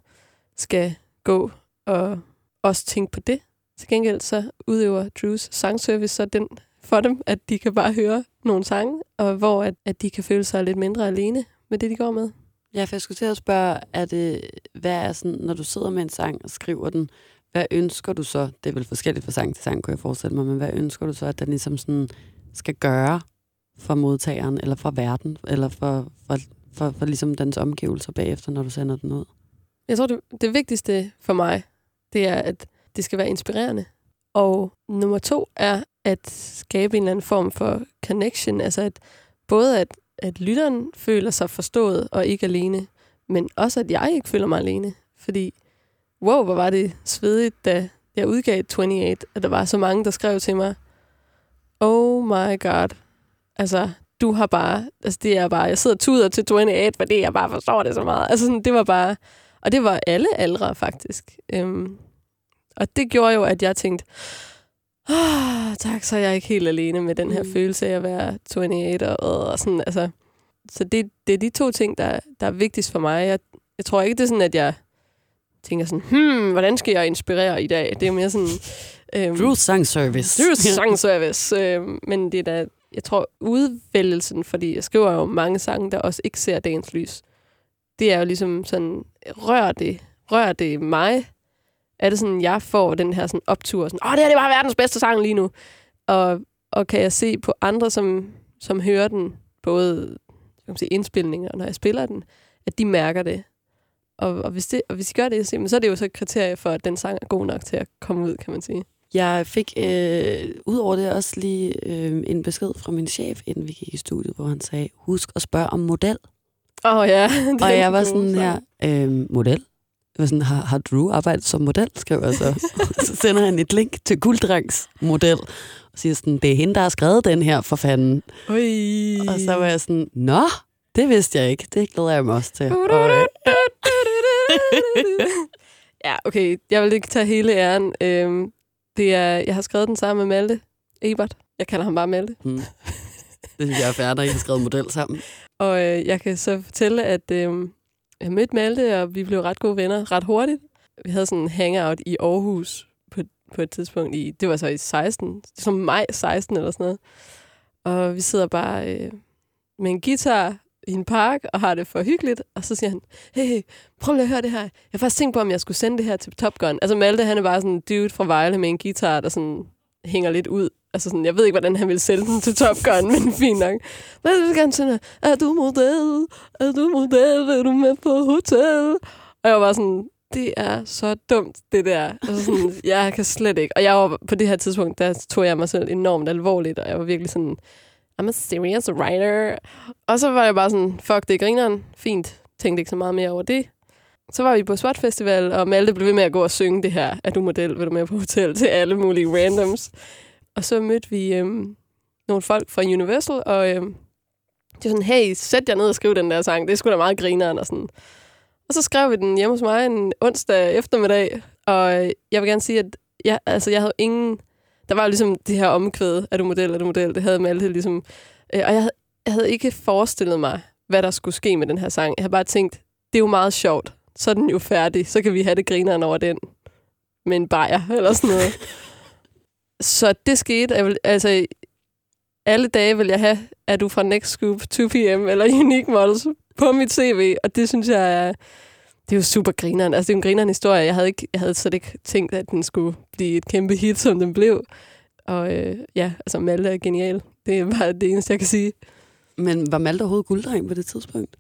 skal gå og også tænke på det. Til gengæld så udøver Drews sangservice så den for dem, at de kan bare høre nogle sange, og hvor at, at de kan føle sig lidt mindre alene med det, de går med. Ja, for jeg skulle til at spørge, er det, hvad er sådan, når du sidder med en sang og skriver den, hvad ønsker du så? Det er vel forskelligt fra sang til sang, kunne jeg forestille mig, men hvad ønsker du så, at den ligesom sådan skal gøre for modtageren, eller for verden, eller for, for, for, for ligesom dens omgivelser bagefter, når du sender den ud? Jeg tror, det, det vigtigste for mig, det er, at det skal være inspirerende. Og nummer to er at skabe en eller anden form for connection. Altså at både at, at lytteren føler sig forstået og ikke alene, men også at jeg ikke føler mig alene. Fordi, wow, hvor var det svedigt, da jeg udgav 28, at der var så mange, der skrev til mig, oh my god, altså, du har bare, altså det er bare, jeg sidder og tuder til 28, fordi jeg bare forstår det så meget. Altså sådan, det var bare, og det var alle aldre faktisk. Øhm, og det gjorde jo, at jeg tænkte, oh, tak, så er jeg ikke helt alene med den her Mm. følelse af at være 28 og, og sådan, altså. Så det, det er de to ting, der, der er vigtigst for mig. Jeg, jeg tror ikke, det er sådan, at jeg tænker sådan, hmm, hvordan skal jeg inspirere i dag? Det er mere sådan... Øhm, Drew Sang Service. Drew sangservice. Øh, men det er da, jeg tror, udvælgelsen, fordi jeg skriver jo mange sange, der også ikke ser dagens lys. Det er jo ligesom sådan, rør det, rør det mig? Er det sådan, jeg får den her sådan optur, sådan, åh, det her det er bare verdens bedste sang lige nu. Og, og kan jeg se på andre, som, som hører den, både kan man sige, indspilninger, når jeg spiller den, at de mærker det. Og, og, hvis, det, og hvis de gør det, så er det jo så et kriterie for, at den sang er god nok til at komme ud, kan man sige. Jeg fik øh, ud over det også lige øh, en besked fra min chef, inden vi gik i studiet, hvor han sagde, husk at spørge om model. Åh oh, ja. [laughs] den Og jeg var sådan her, øh, model? Jeg var sådan, har, har Drew arbejdet som model, skrev jeg så. [laughs] så sender han et link til Gulddrengs model, og siger sådan, det er hende, der har skrevet den her for fanden. Ui. Og så var jeg sådan, nå, det vidste jeg ikke. Det glæder jeg mig også til. Og, [laughs] ja, okay. Jeg vil ikke tage hele æren. Øhm, det er, jeg har skrevet den sammen med Malte Ebert. Jeg kalder ham bare Malte. hmm. Det synes jeg er færdigt, at I har skrevet model sammen. Og øh, jeg kan så fortælle, at øh, jeg mødte Malte, og vi blev ret gode venner ret hurtigt. Vi havde sådan en hangout i Aarhus på, på et tidspunkt. i Det var så i 16, som maj 16 eller sådan noget. Og vi sidder bare øh, med en guitar i en park og har det for hyggeligt. Og så siger han, hey, hey prøv lige at høre det her. Jeg har faktisk tænkt på, om jeg skulle sende det her til Top Gun. Altså Malte, han er bare sådan en dude fra Vejle med en guitar, der sådan hænger lidt ud. Altså sådan, jeg ved ikke, hvordan han vil sælge den til Top Gun, men fint nok. Men jeg vil gerne sådan, er du model? Er du model? Er du med på hotel? Og jeg var sådan, det er så dumt, det der. Altså sådan, [laughs] jeg kan slet ikke. Og jeg var på det her tidspunkt, der tog jeg mig selv enormt alvorligt, og jeg var virkelig sådan, I'm a serious writer. Og så var jeg bare sådan, fuck, det er grineren. Fint. Tænkte ikke så meget mere over det. så var vi på SWAT Festival, og Malte blev ved med at gå og synge det her, er du model, vil du med på hotel, til alle mulige randoms. Og så mødte vi øhm, nogle folk fra Universal, og øhm, de var sådan, hey, sæt jer ned og skriv den der sang, det er sgu da meget grineren, og sådan. Og så skrev vi den hjemme hos mig en onsdag eftermiddag, og øh, jeg vil gerne sige, at jeg, altså, jeg havde ingen... Der var jo ligesom det her omkvæd, er du model, er du model, det havde Malte ligesom. Øh, og jeg havde, jeg havde ikke forestillet mig, hvad der skulle ske med den her sang. Jeg havde bare tænkt, det er jo meget sjovt. Så er den jo færdig. Så kan vi have det grineren over den. Med en bajer eller sådan noget. [laughs] så det skete. Jeg vil, altså, alle dage vil jeg have, er du fra Next Scoop, 2PM eller [laughs] Unique Models på mit CV. Og det synes jeg er... Det er jo super grineren. Altså, det er en grineren historie. Jeg havde, ikke, jeg havde slet ikke tænkt, at den skulle blive et kæmpe hit, som den blev. Og øh, ja, altså Malte er genial. Det er bare det eneste, jeg kan sige. Men var Malte overhovedet gulddreng på det tidspunkt?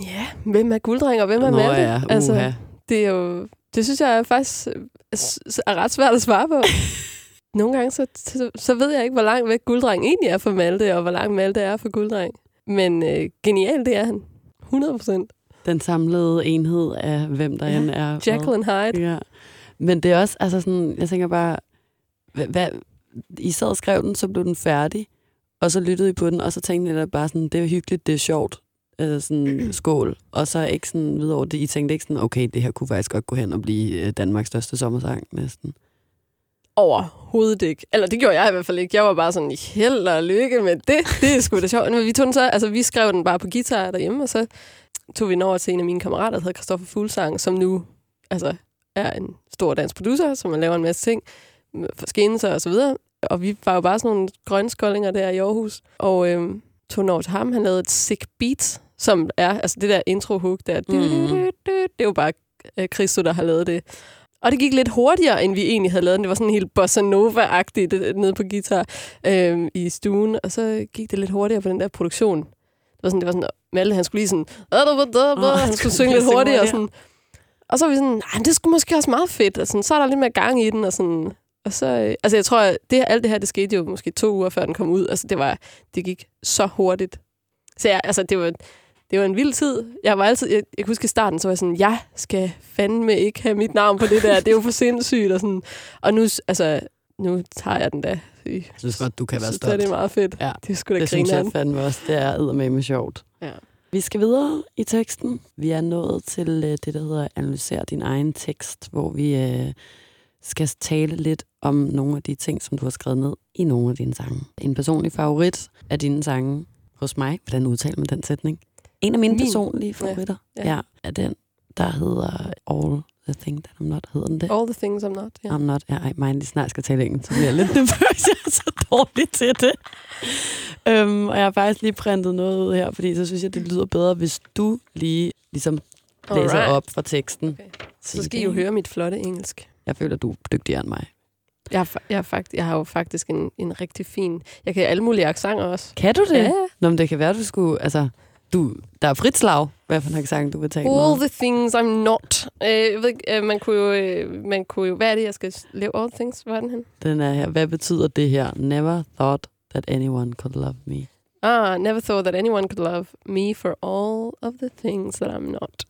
Ja, hvem er gulddreng, og hvem er Nå Malte? ja, altså, det er jo... Det synes jeg er faktisk er, s- er ret svært at svare på. [laughs] Nogle gange, så, så, så ved jeg ikke, hvor langt væk gulddreng egentlig er for Malte, og hvor langt Malte er for gulddreng. Men øh, genial, det er han. 100 procent. Den samlede enhed af, hvem der Ja, end er. Jacqueline Hyde. Ja. Men det er også, altså sådan, jeg tænker bare, hvad, hvad, I sad og skrev den, så blev den færdig, og så lyttede I på den, og så tænkte jeg da bare sådan, det er hyggeligt, det er sjovt, øh, sådan [clears throat] skål. Og så ikke sådan videre over det, I tænkte ikke sådan, okay, det her kunne faktisk godt gå hen og blive øh, Danmarks største sommersang næsten. Overhovedet ikke. Eller det gjorde jeg i hvert fald ikke. Jeg var bare sådan, held og lykke med det. Det er sgu da sjovt. Men vi, tog den så, altså, vi skrev den bare på guitar derhjemme, og så tog vi den over til en af mine kammerater, der hedder Christoffer Fuglsang, som nu altså, er en stor dansk producer, som laver en masse ting med forskendelser og så videre. Og vi var jo bare sådan nogle grønne der i Aarhus. Og øhm, tog den over til ham. Han lavede et sick beat, som er altså det der intro-hook der. Mhm. Det er jo bare øh, Christo, der har lavet det. Og det gik lidt hurtigere, end vi egentlig havde lavet den. Det var sådan helt bossa nova-agtigt det- nede på guitar øhm, i stuen. Og så gik det lidt hurtigere på den der produktion. Det var sådan, det var sådan Malte, han skulle lige sådan... Åh, han skulle synge lidt hurtigere. Og, sådan. og så var vi sådan, nej, det skulle måske også meget fedt. Og sådan, så er der lidt mere gang i den. Og sådan, og så, øh, altså jeg tror, at det, alt det her, det skete jo måske to uger, før den kom ud. Altså det, var, det gik så hurtigt. Så jeg, altså det var, det var en vild tid. Jeg var altid, jeg, jeg kan huske i starten, så var jeg sådan, jeg skal fandme ikke have mit navn på det der. Det er jo for sindssygt. Og, sådan. og nu, altså, nu tager jeg den da. Jeg synes godt, du kan være stolt. det er meget fedt. Ja, Det sgu da Det synes jeg fandme også. Det er eddermame sjovt. Ja. Vi skal videre i teksten. Vi er nået til øh, det, der hedder Analyser din egen tekst, hvor vi øh, skal tale lidt om nogle af de ting, som du har skrevet ned i nogle af dine sange. En personlig favorit af dine sange hos mig. Hvordan udtaler man den sætning? En af mine Min. personlige favoritter Ja. ja. Ja, er den, der hedder All the Thing That I'm Not. Hedder den det? All the things I'm not. Ja. I'm not. Ja, ej, mig lige snart skal tale engelsk, så bliver jeg lidt nervøs. [laughs] Jeg er så dårlig til det. Øhm, og jeg har faktisk lige printet noget ud her, fordi så synes jeg, det lyder bedre, hvis du lige ligesom læser Alright. op fra teksten. Okay. Så skal I jo høre mit flotte engelsk. Jeg føler, du er dygtigere end mig. Jeg har, fa- jeg har, fakt, jeg har jo faktisk en, en rigtig fin... Jeg kan alle mulige accenter også. Kan du det? Ja. Nå, men det kan være, du skulle... Altså, du, der er frit slag, hvad for en accent du vil tale All med. the things I'm not. Øh, jeg ved, ikke, øh, man, kunne jo, øh, man kunne jo... Hvad er det, jeg skal lave? All things? Hvor er den hen? Den er her. Hvad betyder det her? Never thought that anyone could love me. Ah, never thought that anyone could love me for all of the things that I'm not.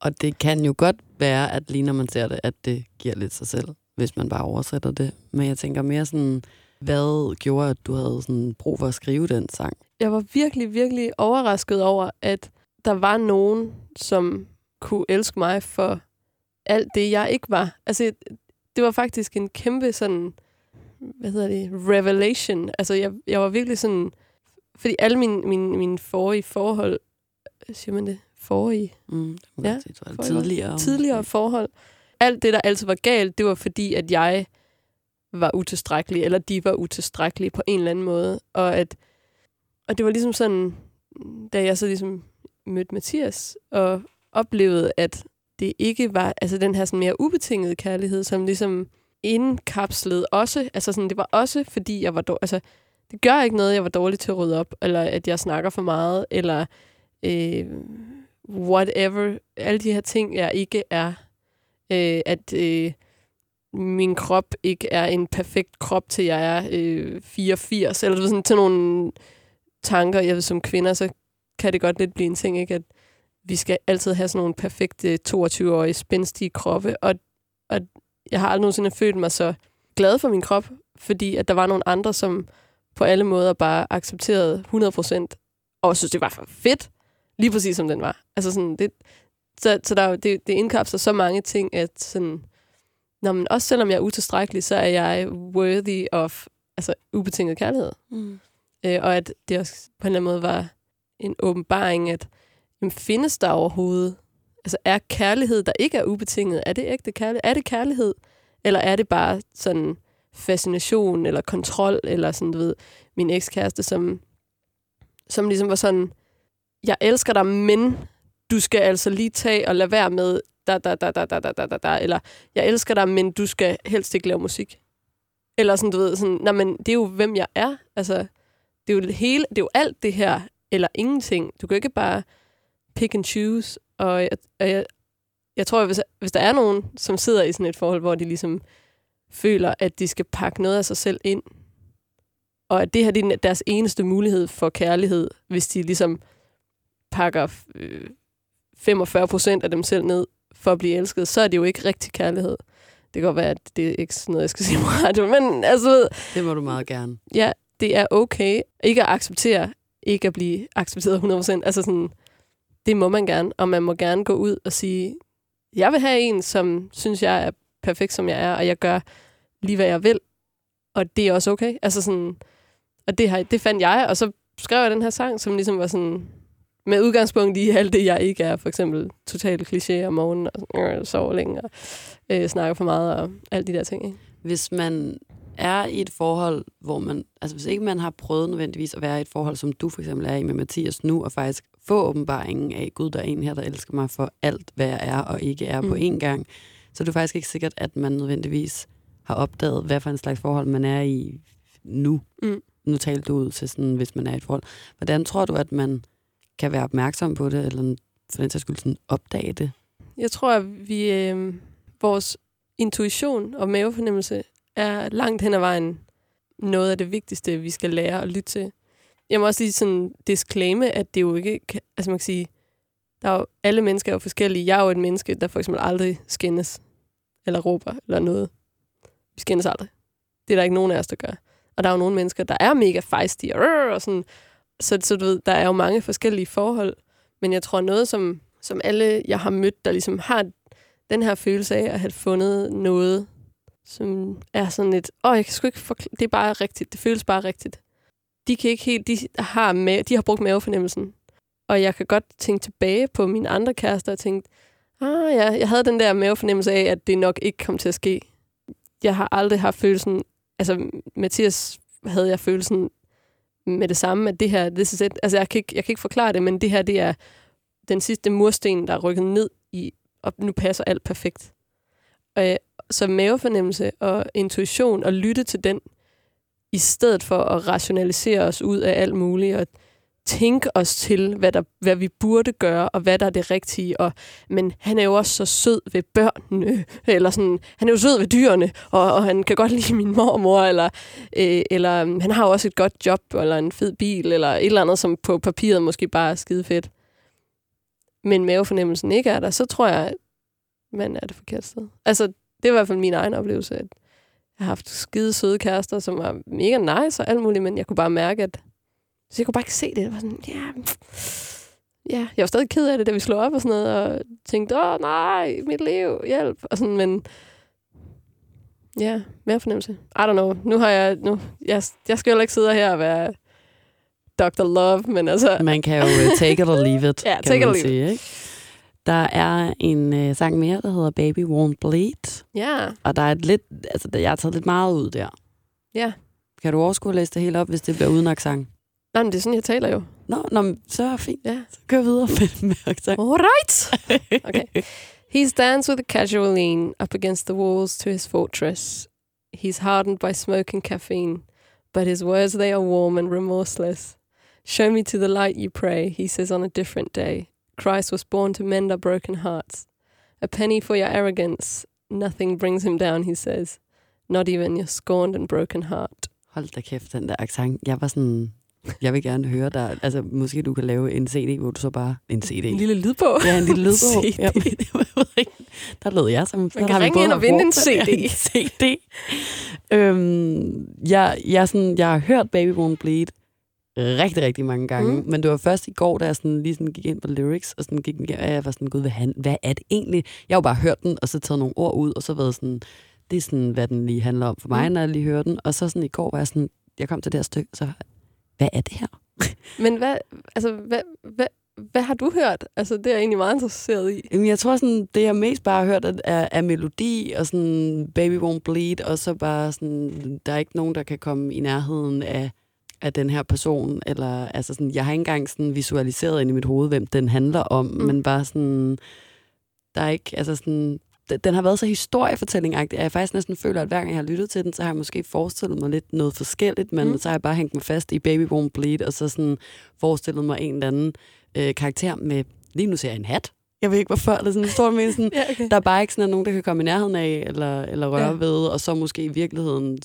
Og det kan jo godt være, at lige når man ser det, at det giver lidt sig selv, hvis man bare oversætter det. Men jeg tænker mere sådan, hvad gjorde, at du havde sådan brug for at skrive den sang? Jeg var virkelig, virkelig overrasket over, at der var nogen, som kunne elske mig for alt det, jeg ikke var. Altså, det var faktisk en kæmpe sådan, hvad hedder det, revelation. Altså, jeg, jeg var virkelig sådan, fordi alle mine, mine, mine forrige forhold, siger man det, forrige, Mm, Ja, ja, det, for- tidligere. tidligere forhold, alt det, der altid var galt, det var fordi, at jeg var utilstrækkelig, eller de var utilstrækkelige på en eller anden måde. Og, at, og det var ligesom sådan, da jeg så ligesom mødte Mathias, og oplevede, at det ikke var altså den her sådan mere ubetingede kærlighed, som ligesom indkapslede også, altså sådan, det var også fordi jeg var dårlig, altså det gør ikke noget, jeg var dårlig til at rydde op, eller at jeg snakker for meget, eller øh, whatever, alle de her ting, jeg ikke er. Øh, at øh, min krop ikke er en perfekt krop, til jeg er øh, 84, eller sådan til nogle tanker, jeg ved, som kvinder, så kan det godt lidt blive en ting, ikke? At vi skal altid have sådan nogle perfekte 22-årige spændstige kroppe. Og, og jeg har aldrig nogensinde følt mig så glad for min krop, fordi at der var nogle andre, som på alle måder bare accepterede 100% og synes, det var for fedt, lige præcis som den var. Altså sådan, det, så, så der, det, det indkapsler så mange ting, at sådan, når man, også selvom jeg er utilstrækkelig, så er jeg worthy of altså, ubetinget kærlighed. Mm. Øh, og at det også på en eller anden måde var en åbenbaring, at jamen, findes der overhovedet, altså er kærlighed, der ikke er ubetinget, er det ægte kærlighed? Er det kærlighed? Eller er det bare sådan fascination eller kontrol, eller sådan, du ved, min ekskæreste, som, som ligesom var sådan, jeg elsker dig, men du skal altså lige tage og lade være med da, da, da, da, da, da, da, da, da, eller jeg elsker dig, men du skal helst ikke lave musik. Eller sådan, du ved, sådan, nej, men det er jo, hvem jeg er. Altså, det er jo hele, det er jo alt det her, eller ingenting. Du kan ikke bare pick and choose. Og jeg, og jeg, jeg tror, hvis, hvis der er nogen, som sidder i sådan et forhold, hvor de ligesom føler, at de skal pakke noget af sig selv ind, og at det her det er deres eneste mulighed for kærlighed, hvis de ligesom pakker øh, 45 procent af dem selv ned for at blive elsket, så er det jo ikke rigtig kærlighed. Det kan godt være, at det er ikke sådan noget, jeg skal sige på radio, men altså, Det må du meget gerne. ja, det er okay ikke at acceptere, ikke at blive accepteret 100%. Altså sådan, det må man gerne, og man må gerne gå ud og sige, jeg vil have en, som synes, jeg er perfekt, som jeg er, og jeg gør lige, hvad jeg vil, og det er også okay. Altså sådan, og det, har, det fandt jeg, og så skrev jeg den her sang, som ligesom var sådan, med udgangspunkt i alt det, jeg ikke er. For eksempel total kliché om morgenen, og øh, sover længe, og øh, snakker for meget, og alle de der ting. Ikke? Hvis man er i et forhold, hvor man, altså hvis ikke man har prøvet nødvendigvis at være i et forhold, som du for eksempel er i med Mathias nu, og faktisk få åbenbaringen af, Gud, der er en her, der elsker mig for alt, hvad jeg er og ikke er mm. på én gang, så er det faktisk ikke sikkert, at man nødvendigvis har opdaget, hvad for en slags forhold man er i nu. Mm. Nu talte du ud til sådan, hvis man er i et forhold. Hvordan tror du, at man kan være opmærksom på det, eller for den sags skyld sådan opdage det? Jeg tror, at vi, øh, vores intuition og mavefornemmelse er langt hen ad vejen noget af det vigtigste, vi skal lære at lytte til. Jeg må også lige sådan disclaime, at det jo ikke... Altså man kan sige, der er jo, alle mennesker er jo forskellige. Jeg er jo et menneske, der for eksempel aldrig skændes, eller råber, eller noget. Vi skændes aldrig. Det er der ikke nogen af os, der gør. Og der er jo nogle mennesker, der er mega feisty, og, og sådan. Så, så du ved, der er jo mange forskellige forhold. Men jeg tror, noget, som, som alle, jeg har mødt, der ligesom har den her følelse af at have fundet noget, som er sådan et, åh, jeg kan sgu ikke forklare, det er bare rigtigt, det føles bare rigtigt. De kan ikke helt, de har, ma- de har brugt mavefornemmelsen. Og jeg kan godt tænke tilbage på mine andre kærester og tænke, ah ja, jeg havde den der mavefornemmelse af, at det nok ikke kom til at ske. Jeg har aldrig haft følelsen, altså Mathias havde jeg følelsen med det samme, at det her, this is it. Altså jeg kan, ikke, jeg kan ikke forklare det, men det her, det er den sidste mursten, der er rykket ned i, og nu passer alt perfekt. Og, øh, så mavefornemmelse og intuition og lytte til den, i stedet for at rationalisere os ud af alt muligt og tænke os til, hvad, der, hvad vi burde gøre, og hvad der er det rigtige. Og, men han er jo også så sød ved børnene, [laughs] eller sådan, han er jo sød ved dyrene, og, og han kan godt [laughs] lide min mormor, eller, øh, eller mm, han har jo også et godt job, eller en fed bil, eller et eller andet, som på papiret måske bare er skide fedt. Men mavefornemmelsen ikke er der, så tror jeg, man er det forkerte sted. Altså, det er i hvert fald min egen oplevelse, at jeg har haft skide søde kærester, som var mega nice og alt muligt, men jeg kunne bare mærke, at så jeg kunne bare ikke se det. Jeg var sådan, ja, ja, jeg var stadig ked af det, da vi slog op og sådan noget, og tænkte, åh nej, mit liv, hjælp. Og sådan, men ja, mere fornemmelse. I don't know. Nu har jeg, nu, jeg, jeg skal jo ikke sidde her og være Dr. Love, men altså, Man kan jo uh, take it or leave it, [laughs] Ja, kan take it man or leave sige. Ikke? Der er en uh, sang mere, der hedder Baby Won't Bleed, ja, og der er et lidt, altså jeg har taget lidt meget ud der. ja. Kan du overskue læse det helt op, hvis det bliver uden accent? Nej, men det er sådan, jeg taler jo. Nå, nå men så er fint. Ja. Så kør videre med, med accent. Alright! [laughs] Okay. He stands with a casual lean up against the walls to his fortress. He's hardened by smoke and caffeine, but his words they are warm and remorseless. Show me to the light you pray, he says on a different day. Christ was born to mend our broken hearts. A penny for your arrogance. Nothing brings him down, he says. Not even your scorned and broken heart. Hold da kæft, den der accent. Jeg var sådan, Jeg vil gerne høre dig. Altså, måske du kan lave en CD, hvor du så bare... En CD. En lille lydbog. Ja, en lille [laughs] lydbog. CD. Ja, der lød jeg som... så Man kan ringe ind og vinde en CD. En CD. øhm, jeg, jeg, sådan, jeg har hørt Baby Won't Bleed rigtig, rigtig mange gange. Mm. Men det var først i går, da jeg sådan, lige sådan gik ind på lyrics, og sådan gik og jeg var sådan, gud, hvad, han, hvad er det egentlig? Jeg har jo bare hørt den, og så taget nogle ord ud, og så været sådan, det er sådan, hvad den lige handler om for mig, Mm. når jeg lige hører den. Og så sådan i går var jeg sådan, jeg kom til det her stykke, så hvad er det her? [laughs] Men hvad, altså, hvad, hvad, hvad har du hørt? Altså, det er jeg egentlig meget interesseret i. Jamen, jeg tror sådan, det jeg mest bare har hørt, er, er melodi og sådan Baby Won't Bleed, og så bare sådan, der er ikke nogen, der kan komme i nærheden af, af den her person, eller altså sådan, jeg har ikke engang sådan visualiseret ind i mit hoved, hvem den handler om, Mm. men bare sådan, der er ikke, altså sådan, den har været så historiefortælling at jeg faktisk næsten føler, at hver gang jeg har lyttet til den, så har jeg måske forestillet mig lidt noget forskelligt, men Mm. så har jeg bare hængt mig fast i Baby Won't Bleed, og så sådan forestillet mig en eller anden øh, karakter med, lige nu ser jeg en hat. Jeg ved ikke hvorfor, eller sådan, står med sådan, [laughs] Ja, okay. der er bare ikke sådan nogen, der kan komme i nærheden af, eller, eller røre ja. ved, og så måske i virkeligheden,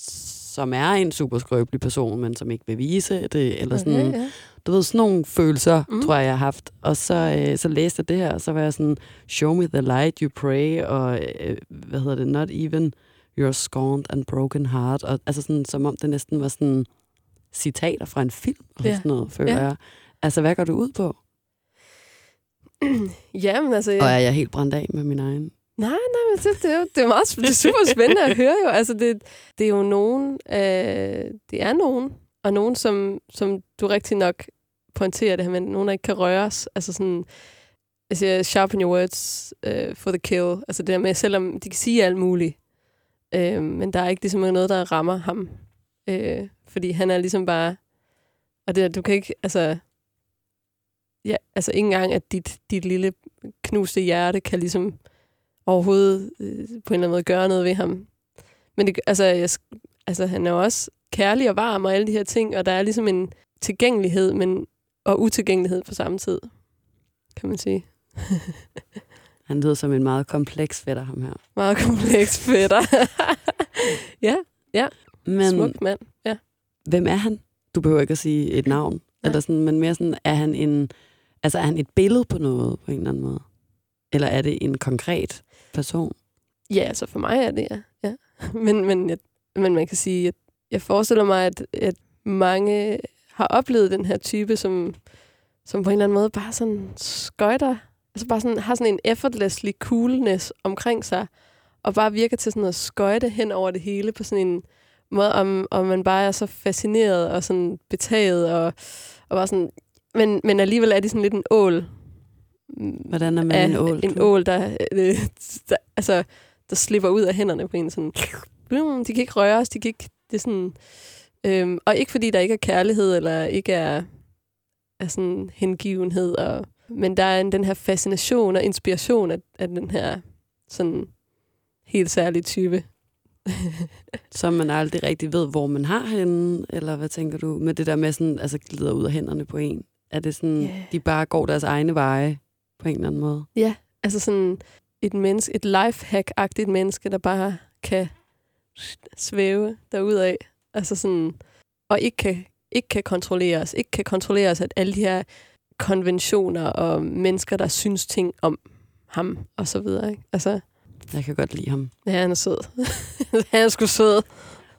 som er en super skrøbelig person, men som ikke vil vise det, eller sådan, Okay, ja. du ved, sådan nogle følelser, Mm. tror jeg, jeg har haft. Og så, øh, så læste jeg det her, og så var jeg sådan, show me the light you pray, og øh, hvad hedder det, not even your scorned and broken heart, og altså sådan, som om det næsten var sådan citater fra en film, eller Ja. sådan noget, føler Ja. jeg. Altså, hvad går du ud på? [clears throat] ja, men altså... Og er jeg helt brændt af med min egen? Nej, nej, men det, det, er, jo, det er meget det er super spændende at høre jo. Altså, det, det er jo nogen, øh, det er nogen, og nogen, som, som du rigtig nok pointerer det her, men nogen, der ikke kan røres. Altså sådan, jeg siger, sharpen your words uh, for the kill. Altså det der med, selvom de kan sige alt muligt, øh, men der er ikke ligesom noget, der rammer ham. Øh, fordi han er ligesom bare, og det, du kan ikke, altså, ja, altså ikke engang, at dit, dit lille knuste hjerte kan ligesom overhovedet øh, på en eller anden måde gøre noget ved ham. Men det, altså, jeg, altså, han er jo også kærlig og varm og alle de her ting, og der er ligesom en tilgængelighed men, og utilgængelighed på samme tid, kan man sige. [laughs] Han lyder som en meget kompleks fætter, ham her. Meget kompleks fætter. [laughs] ja, Men smuk mand. Ja. hvem er han? Du behøver ikke at sige et navn. Eller sådan, men mere sådan, er han en, altså er han et billede på noget på en eller anden måde? Eller er det en konkret person? Ja, altså for mig er det, ja. ja. [laughs] Men, men, jeg, men man kan sige, at jeg forestiller mig, at, at mange har oplevet den her type, som, som på en eller anden måde bare sådan skøjter, altså bare sådan, har sådan en effortlessly coolness omkring sig, og bare virker til sådan at skøjte hen over det hele på sådan en måde, om, om man bare er så fascineret og sådan betaget, og, og bare sådan, men, men alligevel er de sådan lidt en ål. Hvordan er man af en ål? En ål, der, øh, der, altså, der slipper ud af hænderne på en sådan... De kan ikke røres, de kan ikke... Det er sådan... Øhm, og ikke fordi der ikke er kærlighed, eller ikke er, er sådan hengivenhed, og, men der er en, den her fascination og inspiration af, af den her sådan helt særlige type. [laughs] Som man aldrig rigtig ved, hvor man har henne? Eller hvad tænker du? Med det der med sådan, altså glider ud af hænderne på en. Er det sådan, yeah. de bare går deres egne veje på en eller anden måde? Ja, altså sådan et menneske, et lifehack-agtigt menneske, der bare kan svæve derudad. Altså sådan, og ikke kan, ikke kan kontrolleres. Ikke kan kontrolleres af alle de her konventioner og mennesker, der synes ting om ham og så videre. Ikke? Altså, Jeg kan godt lide ham. ja, han er sød. [laughs] han er sgu sød.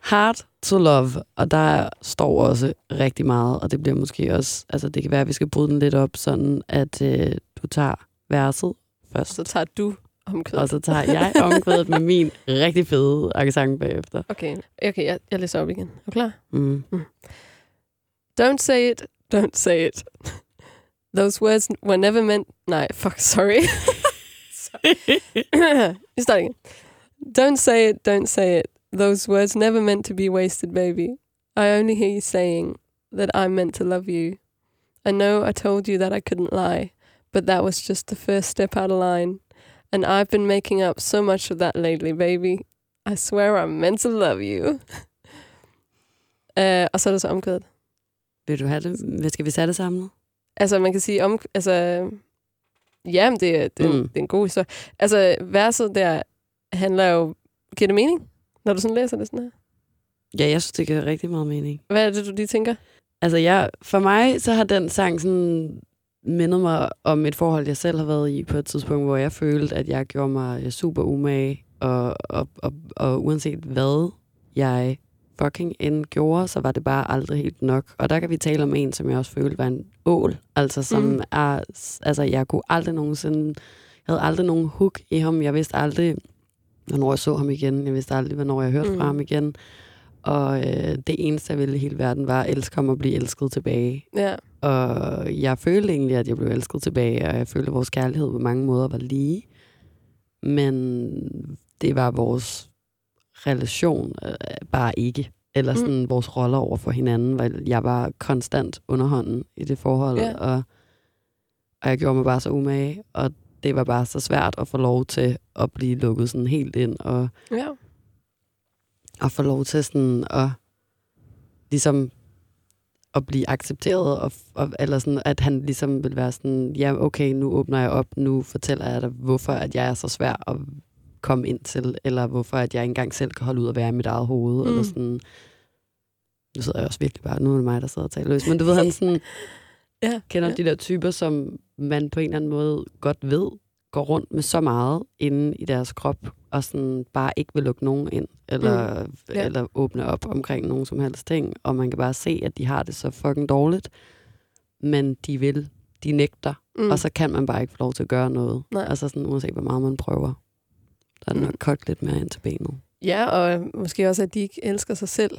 Hard to love, og der står også rigtig meget, og det bliver måske også, altså det kan være, at vi skal bryde den lidt op, sådan at øh, du tager verset Og først, så tager du omkvædet. og så tager jeg omkvædet med min rigtig fede accent bagefter. Okay, okay jeg, jeg læser op igen. Er du klar? Mm. Don't say it, don't say it. Those words were never meant... Nej, fuck, sorry. [laughs] [laughs] Vi starter igen. Don't say it, don't say it. Those words never meant to be wasted, baby. I only hear you saying that I'm meant to love you. I know I told you that I couldn't lie, but that was just the first step out of line. And I've been making up so much of that lately, baby. I swear I'm meant to love you. uh, [laughs] og så er der så omkvædet. Vil du have det? Hvad Skal vi sætte det sammen? Altså, man kan sige om... Altså, ja, men det, det, en- Mm. det er en god historie. Altså, verset der handler jo... Giver det mening, når du sådan læser det sådan her? Ja, jeg synes, det giver rigtig meget mening. Hvad er det, du lige tænker? Altså, jeg, for mig, så har den sang sådan mindet mig om et forhold, jeg selv har været i på et tidspunkt, hvor jeg følte, at jeg gjorde mig super umage, og, og, og, og uanset hvad jeg fucking end gjorde, så var det bare aldrig helt nok. Og der kan vi tale om en, som jeg også følte var en ål. Altså, som Mm. er... Altså, jeg kunne aldrig nogensinde... Jeg havde aldrig nogen hook i ham. Jeg vidste aldrig, hvornår jeg så ham igen. Jeg vidste aldrig, hvornår jeg hørte Mm. fra ham igen. Og øh, det eneste, jeg ville i hele verden, var at elske ham og blive elsket tilbage. Ja. Og jeg følte egentlig, at jeg blev elsket tilbage, og jeg følte, at vores kærlighed på mange måder var lige. Men det var vores relation øh, bare ikke. Eller Mm. sådan mm. vores roller over for hinanden. Hvor jeg var konstant underhånden i det forhold, Ja. og, og jeg gjorde mig bare så umage. Og det var bare så svært at få lov til at blive lukket sådan helt ind, og Ja. at få lov til sådan at ligesom at blive accepteret, og, og, eller sådan, at han ligesom vil være sådan, ja, okay, nu åbner jeg op, nu fortæller jeg dig, hvorfor at jeg er så svær at komme ind til, eller hvorfor at jeg ikke engang selv kan holde ud at være i mit eget hoved, Mm. eller sådan. Nu sidder jeg også virkelig bare, nu er det mig, der sidder og taler løs, men du ved, han sådan, [laughs] Ja. kender ja. de der typer, som man på en eller anden måde godt ved, går rundt med så meget inde i deres krop, og sådan bare ikke vil lukke nogen ind, eller, mm. Ja. eller åbne op omkring nogen som helst ting, og man kan bare se, at de har det så fucking dårligt, men de vil, de nægter, Mm. og så kan man bare ikke få lov til at gøre noget. Nej. Altså sådan, uanset hvor meget man prøver. Der er Mm. nok kogt lidt mere ind til benet. Ja, og måske også, at de ikke elsker sig selv.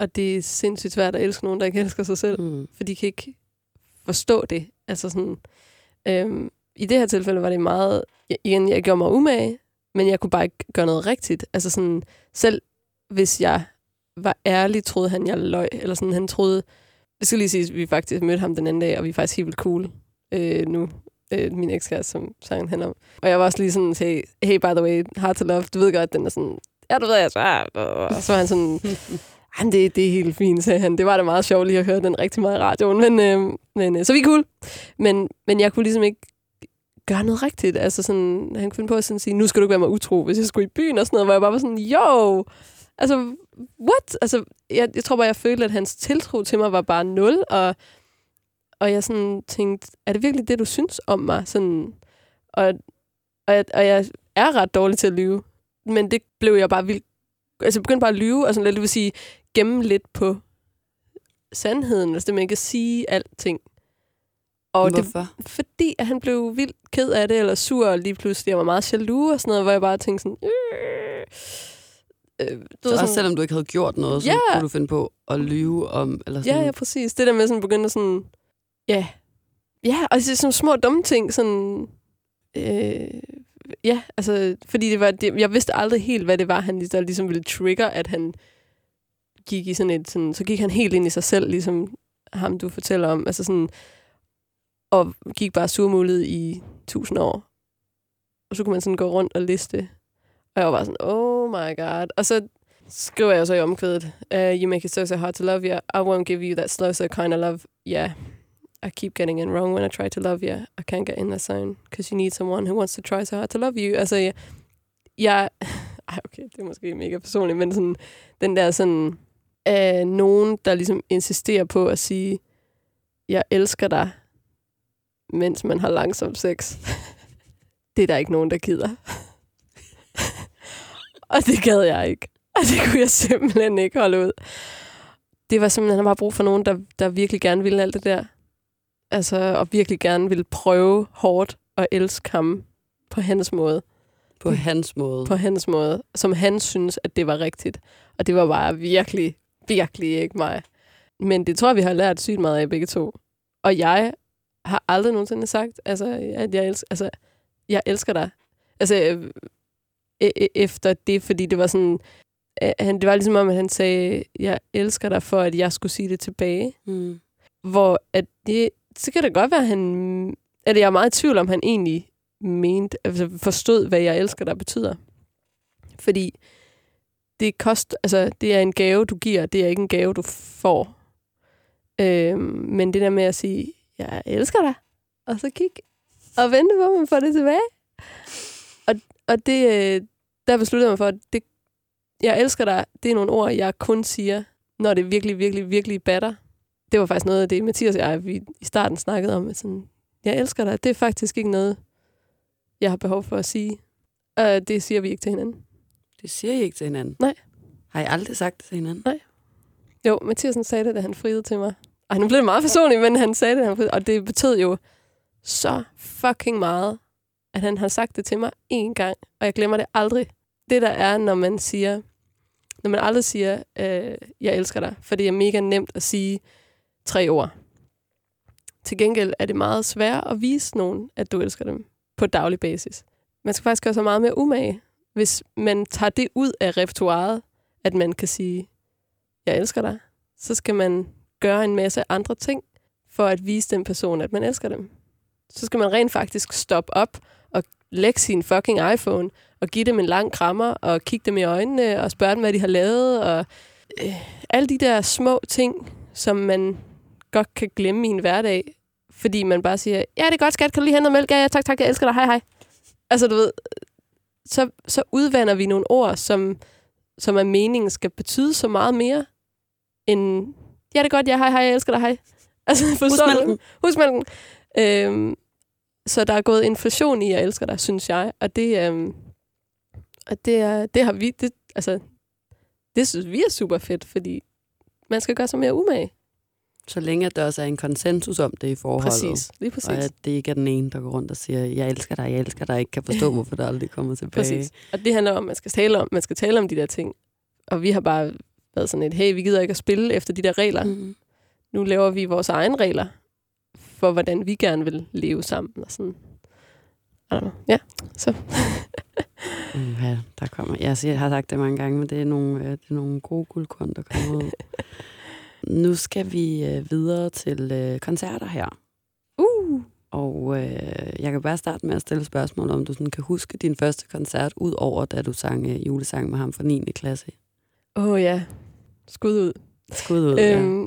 Og det er sindssygt svært at elske nogen, der ikke elsker sig selv. Mm. For de kan ikke forstå det. Altså sådan, øhm, I det her tilfælde var det meget... Igen, jeg gjorde mig umage, men jeg kunne bare ikke gøre noget rigtigt. Altså sådan, selv hvis jeg var ærlig, troede han, jeg løg. Eller sådan, han troede... Det skal lige sige, at vi faktisk mødte ham den anden dag, og vi er faktisk helt vildt cool øh, nu. Øh, min ekskæreste, som sangen handler om. Og jeg var også lige sådan, hey, hey, by the way, hard to love, du ved godt, den er sådan, ja, du ved, jeg så Og så var han sådan, Jamen, det, det er helt fint, sagde han. Det var da meget sjovt lige at høre den rigtig meget i radioen. Men, øh, men, øh, så vi er cool. Men, men jeg kunne ligesom ikke gøre noget rigtigt. Altså sådan, han kunne finde på at sådan sige, nu skal du ikke være mig utro, hvis jeg skulle i byen og sådan noget, hvor jeg bare var sådan, jo, altså, what? Altså, jeg, jeg tror bare, jeg følte, at hans tiltro til mig var bare nul, og, og jeg sådan tænkte, er det virkelig det, du synes om mig? Sådan, og, og, jeg, og jeg er ret dårlig til at lyve, men det blev jeg bare vildt altså jeg begyndte bare at lyve, og sådan lidt, det vil sige, gemme lidt på sandheden, altså det man kan sige alting. Og det, Hvorfor? fordi at han blev vildt ked af det, eller sur og lige pludselig, jeg var meget jaloux og sådan noget, hvor jeg bare tænkte sådan... Øh, øh, du Så ved, også sådan, selvom du ikke havde gjort noget, så Ja. kunne du finde på at lyve om... Eller sådan, ja, ja, præcis. Det der med sådan begynde at sådan... Ja, ja og det er sådan små dumme ting, sådan... Øh, ja, altså, fordi det var, det, jeg vidste aldrig helt, hvad det var, han der ligesom ville trigger, at han gik i sådan et, sådan, så gik han helt ind i sig selv, ligesom ham, du fortæller om, altså sådan, og gik bare surmulet i tusind år. Og så kunne man sådan gå rundt og liste. Og jeg var bare sådan, oh my god. Og så skriver jeg så i omkvædet, uh, you make it so, so hard to love, you. I won't give you that slow, so kind of love, yeah. I keep getting it wrong when I try to love you. I can't get in the zone, because you need someone who wants to try so hard to love you. Altså, jeg... jeg [laughs] ej, okay, det er måske mega personligt, men sådan, den der sådan, øh, nogen, der ligesom insisterer på at sige, jeg elsker dig, mens man har langsom sex. det er der ikke nogen, der gider. og det gad jeg ikke. Og det kunne jeg simpelthen ikke holde ud. Det var simpelthen, han bare brug for nogen, der, der virkelig gerne ville alt det der. Altså, og virkelig gerne ville prøve hårdt at elske ham på hans måde. På hans måde. På hans måde, som han synes, at det var rigtigt. Og det var bare virkelig, virkelig ikke mig. Men det tror jeg, vi har lært sygt meget af begge to. Og jeg har aldrig nogensinde sagt, altså, at jeg, elsker, altså, jeg elsker dig. Altså, øh, e- efter det, fordi det var sådan, øh, han, det var ligesom om, at han sagde, jeg elsker dig, for at jeg skulle sige det tilbage. Mm. Hvor at det, så kan det godt være, at han, at jeg er meget i tvivl om, han egentlig mente, altså forstod, hvad jeg elsker dig betyder. Fordi det kost, altså det er en gave, du giver, det er ikke en gave, du får. Øhm, men det der med at sige, jeg elsker dig, og så kigge og vente på, at man får det tilbage. Og, og det, øh, der besluttede jeg mig for, at det, jeg elsker dig, det er nogle ord, jeg kun siger, når det virkelig, virkelig, virkelig batter. det var faktisk noget af det, Mathias og jeg, vi i starten snakkede om, sådan, jeg elsker dig. Det er faktisk ikke noget, jeg har behov for at sige. Og det siger vi ikke til hinanden. Det siger I ikke til hinanden? Nej. Har I aldrig sagt det til hinanden? Nej. Jo, Mathiasen sagde det, da han friede til mig. Ej, nu blev det meget personligt, men han sagde det, han. Og det betød jo så fucking meget, at han har sagt det til mig én gang, og jeg glemmer det aldrig. Det der er, når man siger, når man aldrig siger, øh, jeg elsker dig, for det er mega nemt at sige tre ord. Til gengæld er det meget svært at vise nogen, at du elsker dem på daglig basis. Man skal faktisk gøre så meget mere umage, hvis man tager det ud af repertoireet, at man kan sige, jeg elsker dig, så skal man gøre en masse andre ting, for at vise den person, at man elsker dem. Så skal man rent faktisk stoppe op og lægge sin fucking iPhone og give dem en lang krammer og kigge dem i øjnene og spørge dem, hvad de har lavet. Og øh, alle de der små ting, som man godt kan glemme i en hverdag, fordi man bare siger, ja, det er godt, skat, kan du lige hente noget mælk? Ja, ja, tak, tak, jeg elsker dig, hej, hej. Altså, du ved, så, så udvander vi nogle ord, som, som er meningen skal betyde så meget mere, end, ja, det er godt, ja, hej, hej, jeg elsker dig, hej. [laughs] Altså, forstår Husmælken. du? Husmælken. Øhm, så der er gået inflation i, jeg elsker dig, synes jeg. Og det, øhm, og det, er, det har vi, det, altså, det synes vi er super fedt, fordi man skal gøre sig mere umage. Så længe der også er en konsensus om det i forholdet. Præcis, lige præcis. Og at det ikke er den ene, der går rundt og siger, jeg elsker dig, jeg elsker dig, ikke kan forstå, [laughs] hvorfor der aldrig kommer tilbage. Præcis. Og det handler om, at man skal tale om, man skal tale om de der ting. Og vi har bare været sådan et, hey, vi gider ikke at spille efter de der regler. Mm. Nu laver vi vores egne regler for, hvordan vi gerne vil leve sammen. Og sådan. Ja, så. [laughs] Mm, ja, der kommer. Jeg, siger, jeg har sagt det mange gange, men det er nogle, øh, det er nogle gode guldkorn, der kommer ud. [laughs] nu skal vi øh, videre til øh, koncerter her. Uh. Og øh, jeg kan bare starte med at stille spørgsmål, om du sådan kan huske din første koncert, ud over da du sang øh, julesang med ham fra 9. klasse. Åh oh, ja, skud ud. Skud ud, ja. Øhm,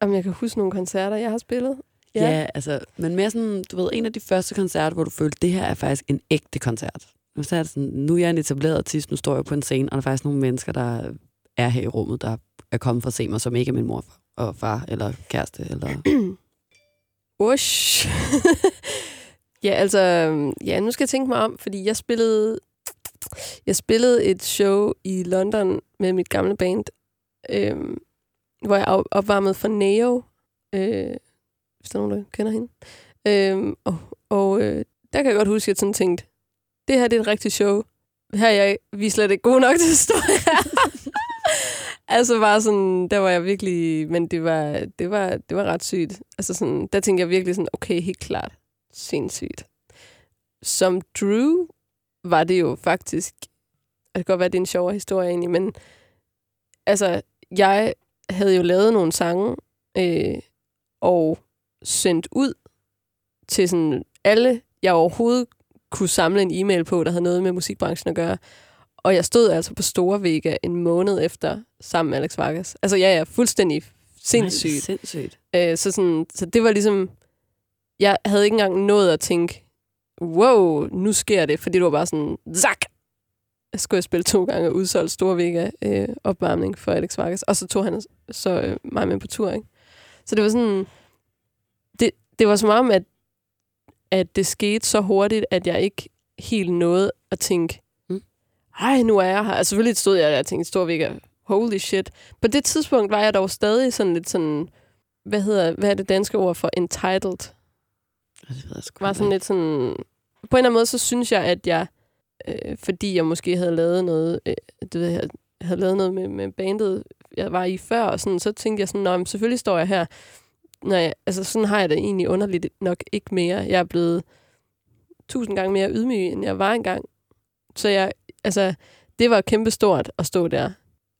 om jeg kan huske nogle koncerter, jeg har spillet. Ja. ja, altså, men mere sådan, du ved, en af de første koncerter, hvor du følte, det her er faktisk en ægte koncert. Nu, så er det sådan, nu er jeg en etableret artist, nu står jeg på en scene, og der er faktisk nogle mennesker, der er her i rummet, der er kommet for at se mig, som ikke er min mor og far, eller kæreste, eller... [clears throat] Ush. [laughs] ja, altså, ja, nu skal jeg tænke mig om, fordi jeg spillede, jeg spillede et show i London med mit gamle band, øhm, hvor jeg opvarmede for Neo, øh, hvis der er nogen, der kender hende. Øh, og og øh, der kan jeg godt huske, at jeg sådan tænkte, det her det er et rigtigt show. Her er jeg, vi er slet ikke gode nok til at stå her. altså bare sådan, der var jeg virkelig, men det var, det var, det var ret sygt. Altså sådan, der tænkte jeg virkelig sådan, okay, helt klart, sindssygt. Som Drew var det jo faktisk, det kan godt være, det er en sjovere historie egentlig, men altså, jeg havde jo lavet nogle sange, øh, og sendt ud til sådan alle, jeg overhovedet kunne samle en e-mail på, der havde noget med musikbranchen at gøre. Og jeg stod altså på Store Vega en måned efter sammen med Alex Vargas. Altså, jeg er fuldstændig sindssygt. Nej, sindssygt. Øh, så, sådan, så det var ligesom... Jeg havde ikke engang nået at tænke, wow, nu sker det, fordi det var bare sådan, zak! Skulle jeg spille to gange og udsolgt Store Vega øh, opvarmning for Alex Vargas. Og så tog han så øh, mig med på tur, ikke? Så det var sådan... Det, det var som om, at, at det skete så hurtigt, at jeg ikke helt nåede at tænke, Mm. ej, nu er jeg her. Altså, selvfølgelig stod jeg der og tænkte, Store Vega, holy shit. På det tidspunkt var jeg dog stadig sådan lidt sådan, hvad hedder, hvad er det danske ord for entitled? Det ved jeg sgu var sådan lidt sådan... På en eller anden måde, så synes jeg, at jeg, øh, fordi jeg måske havde lavet noget, øh, det ved jeg, havde lavet noget med, med bandet, jeg var i før, og sådan, så tænkte jeg sådan, Nå, men selvfølgelig står jeg her. Jeg, altså sådan har jeg det egentlig underligt nok ikke mere. Jeg er blevet tusind gange mere ydmyg, end jeg var engang. Så jeg, altså, det var kæmpestort at stå der.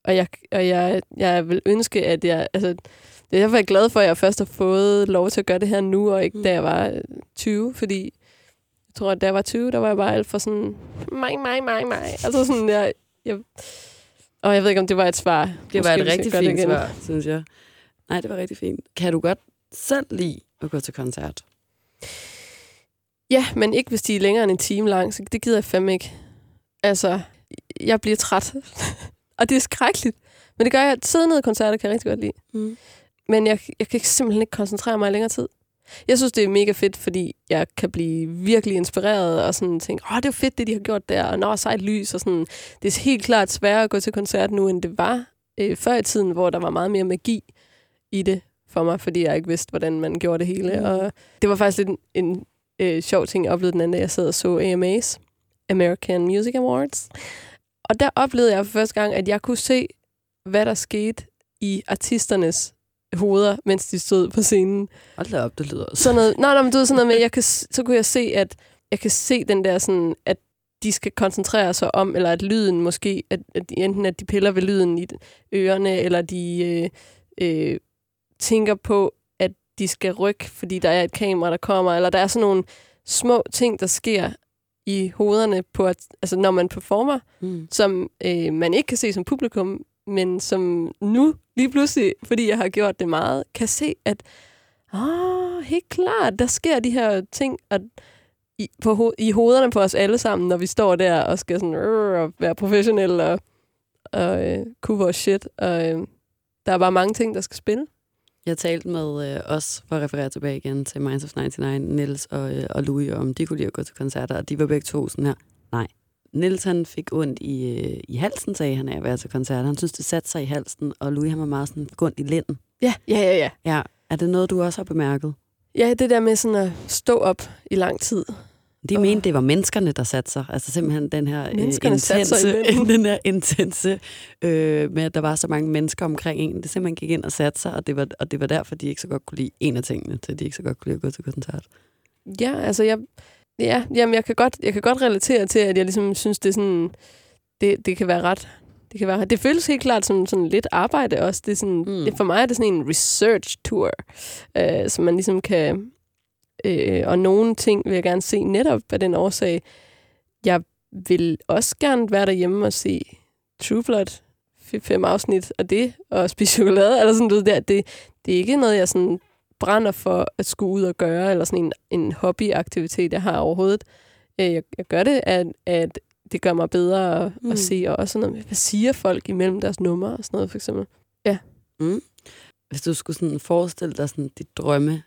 Og jeg, og jeg, jeg vil ønske, at jeg, altså, det er derfor, jeg er glad for, at jeg først har fået lov til at gøre det her nu, og ikke Mm. da jeg var øh, 20, fordi jeg tror, at da jeg var 20, der var jeg bare alt for sådan, mig, mig, mig, mig. Altså sådan, jeg, jeg og jeg ved ikke, om det var et svar. Det var Måske et vi skal rigtig fint svar, synes jeg. Nej, det var rigtig fint. Kan du godt selv lide at gå til koncert? Ja, men ikke hvis de er længere end en time lang, så det gider jeg fandme ikke. Altså, jeg bliver træt. [laughs] og det er skrækkeligt. Men det gør jeg. Sidde ned i koncerter kan jeg rigtig godt lide. Mm. men jeg, jeg kan simpelthen ikke koncentrere mig i længere tid. Jeg synes, det er mega fedt, fordi jeg kan blive virkelig inspireret og sådan tænke, åh, det er fedt, det de har gjort der, og nå, sejt lys, og sådan. Det er helt klart sværere at gå til koncert nu, end det var øh, før i tiden, hvor der var meget mere magi i det for mig, fordi jeg ikke vidste, hvordan man gjorde det hele. Mm. Og det var faktisk lidt en, en øh, sjov ting, jeg oplevede den anden dag, jeg sad og så AMA's, American Music Awards. Og der oplevede jeg for første gang, at jeg kunne se, hvad der skete i artisternes hoveder, mens de stod på scenen. Hold da op, det lyder også. Sådan noget, nej, nej, men du ved sådan noget med, jeg kan, så kunne jeg se, at jeg kan se den der sådan, at de skal koncentrere sig om, eller at lyden måske, at, at enten at de piller ved lyden i ørerne, eller de øh, øh, tænker på, at de skal rykke, fordi der er et kamera, der kommer, eller der er sådan nogle små ting, der sker i hovederne, på at, altså når man performer, Mm. som øh, man ikke kan se som publikum, men som nu lige pludselig, fordi jeg har gjort det meget, kan se, at åh, helt klart, der sker de her ting at i, på, ho- i hovederne på os alle sammen, når vi står der og skal sådan, øh, og være professionelle og, og øh, kunne vores shit. Og øh, der er bare mange ting, der skal spille. Jeg talte med øh, os, for at referere tilbage igen til Minds of 99, Nils og, øh, og Louis, om de kunne lide at gå til koncerter, og de var begge to sådan her, nej. Nils han fik ondt i, øh, i halsen, sagde han af at være til koncerter. Han synes, det satte sig i halsen, og Louis han var meget sådan, fik ondt i lænden. Ja, ja, ja, ja. Ja, er det noget, du også har bemærket? Ja, det der med sådan at stå op i lang tid. De Åh. mente, det var menneskerne, der satte sig. Altså simpelthen den her øh, intense, [laughs] den her intense øh, med, at der var så mange mennesker omkring en. Det simpelthen gik ind og satte sig, og det, var, og det var derfor, de ikke så godt kunne lide en af tingene, til de ikke så godt kunne lide at gå til koncert. Ja, altså jeg, ja, jamen jeg kan godt, jeg kan godt relatere til, at jeg ligesom synes, det er sådan, det, det kan være ret, det kan være, det føles helt klart som sådan lidt arbejde også. Det er sådan, Mm. mm. For mig er det sådan en research tour, øh, som man ligesom kan, øh, og nogle ting vil jeg gerne se netop af den årsag. Jeg vil også gerne være derhjemme og se True Blood, fem afsnit af det, og spise chokolade, eller [laughs] sådan noget der. Det, det er ikke noget, jeg sådan brænder for at skulle ud og gøre, eller sådan en, en hobbyaktivitet, jeg har overhovedet. Øh, Jeg, jeg gør det, at, at det gør mig bedre at, Mm. mm. at se, og også sådan noget med, hvad siger folk imellem deres numre og sådan noget, for eksempel. Hvis du skulle sådan forestille dig sådan dit drømme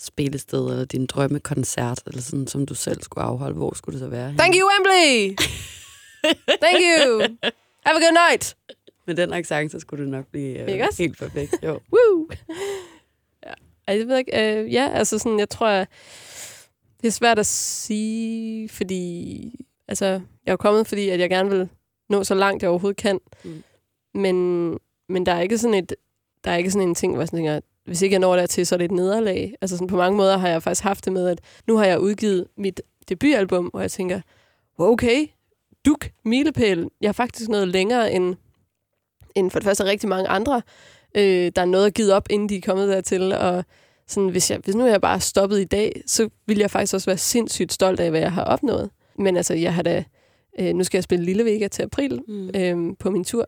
spillested, eller din drømmekoncert, eller sådan, som du selv skulle afholde, hvor skulle det så være? henne? Thank you, Wembley! Thank you! Have a good night! [laughs] Med den accent, så skulle det nok blive øh, helt perfekt. Jo. Woo! Ej, jeg ved ikke, øh, ja, altså sådan, jeg tror, at det er svært at sige, fordi, altså, jeg er kommet, fordi at jeg gerne vil nå så langt, jeg overhovedet kan. Mm. Men, men der er ikke sådan et, der er ikke sådan en ting, hvor jeg sådan tænker, hvis ikke jeg når dertil, så er det et nederlag. Altså sådan, på mange måder har jeg faktisk haft det med, at nu har jeg udgivet mit debutalbum, og jeg tænker, wow, okay, duk, milepæl. Jeg er faktisk noget længere end, end for det første rigtig mange andre, øh, der er noget givet op, inden de er kommet dertil. Og sådan, hvis, jeg, hvis nu jeg bare stoppet i dag, så ville jeg faktisk også være sindssygt stolt af, hvad jeg har opnået. Men altså, jeg har da... Øh, nu skal jeg spille Lille Vega til april Mm. øh, på min tur.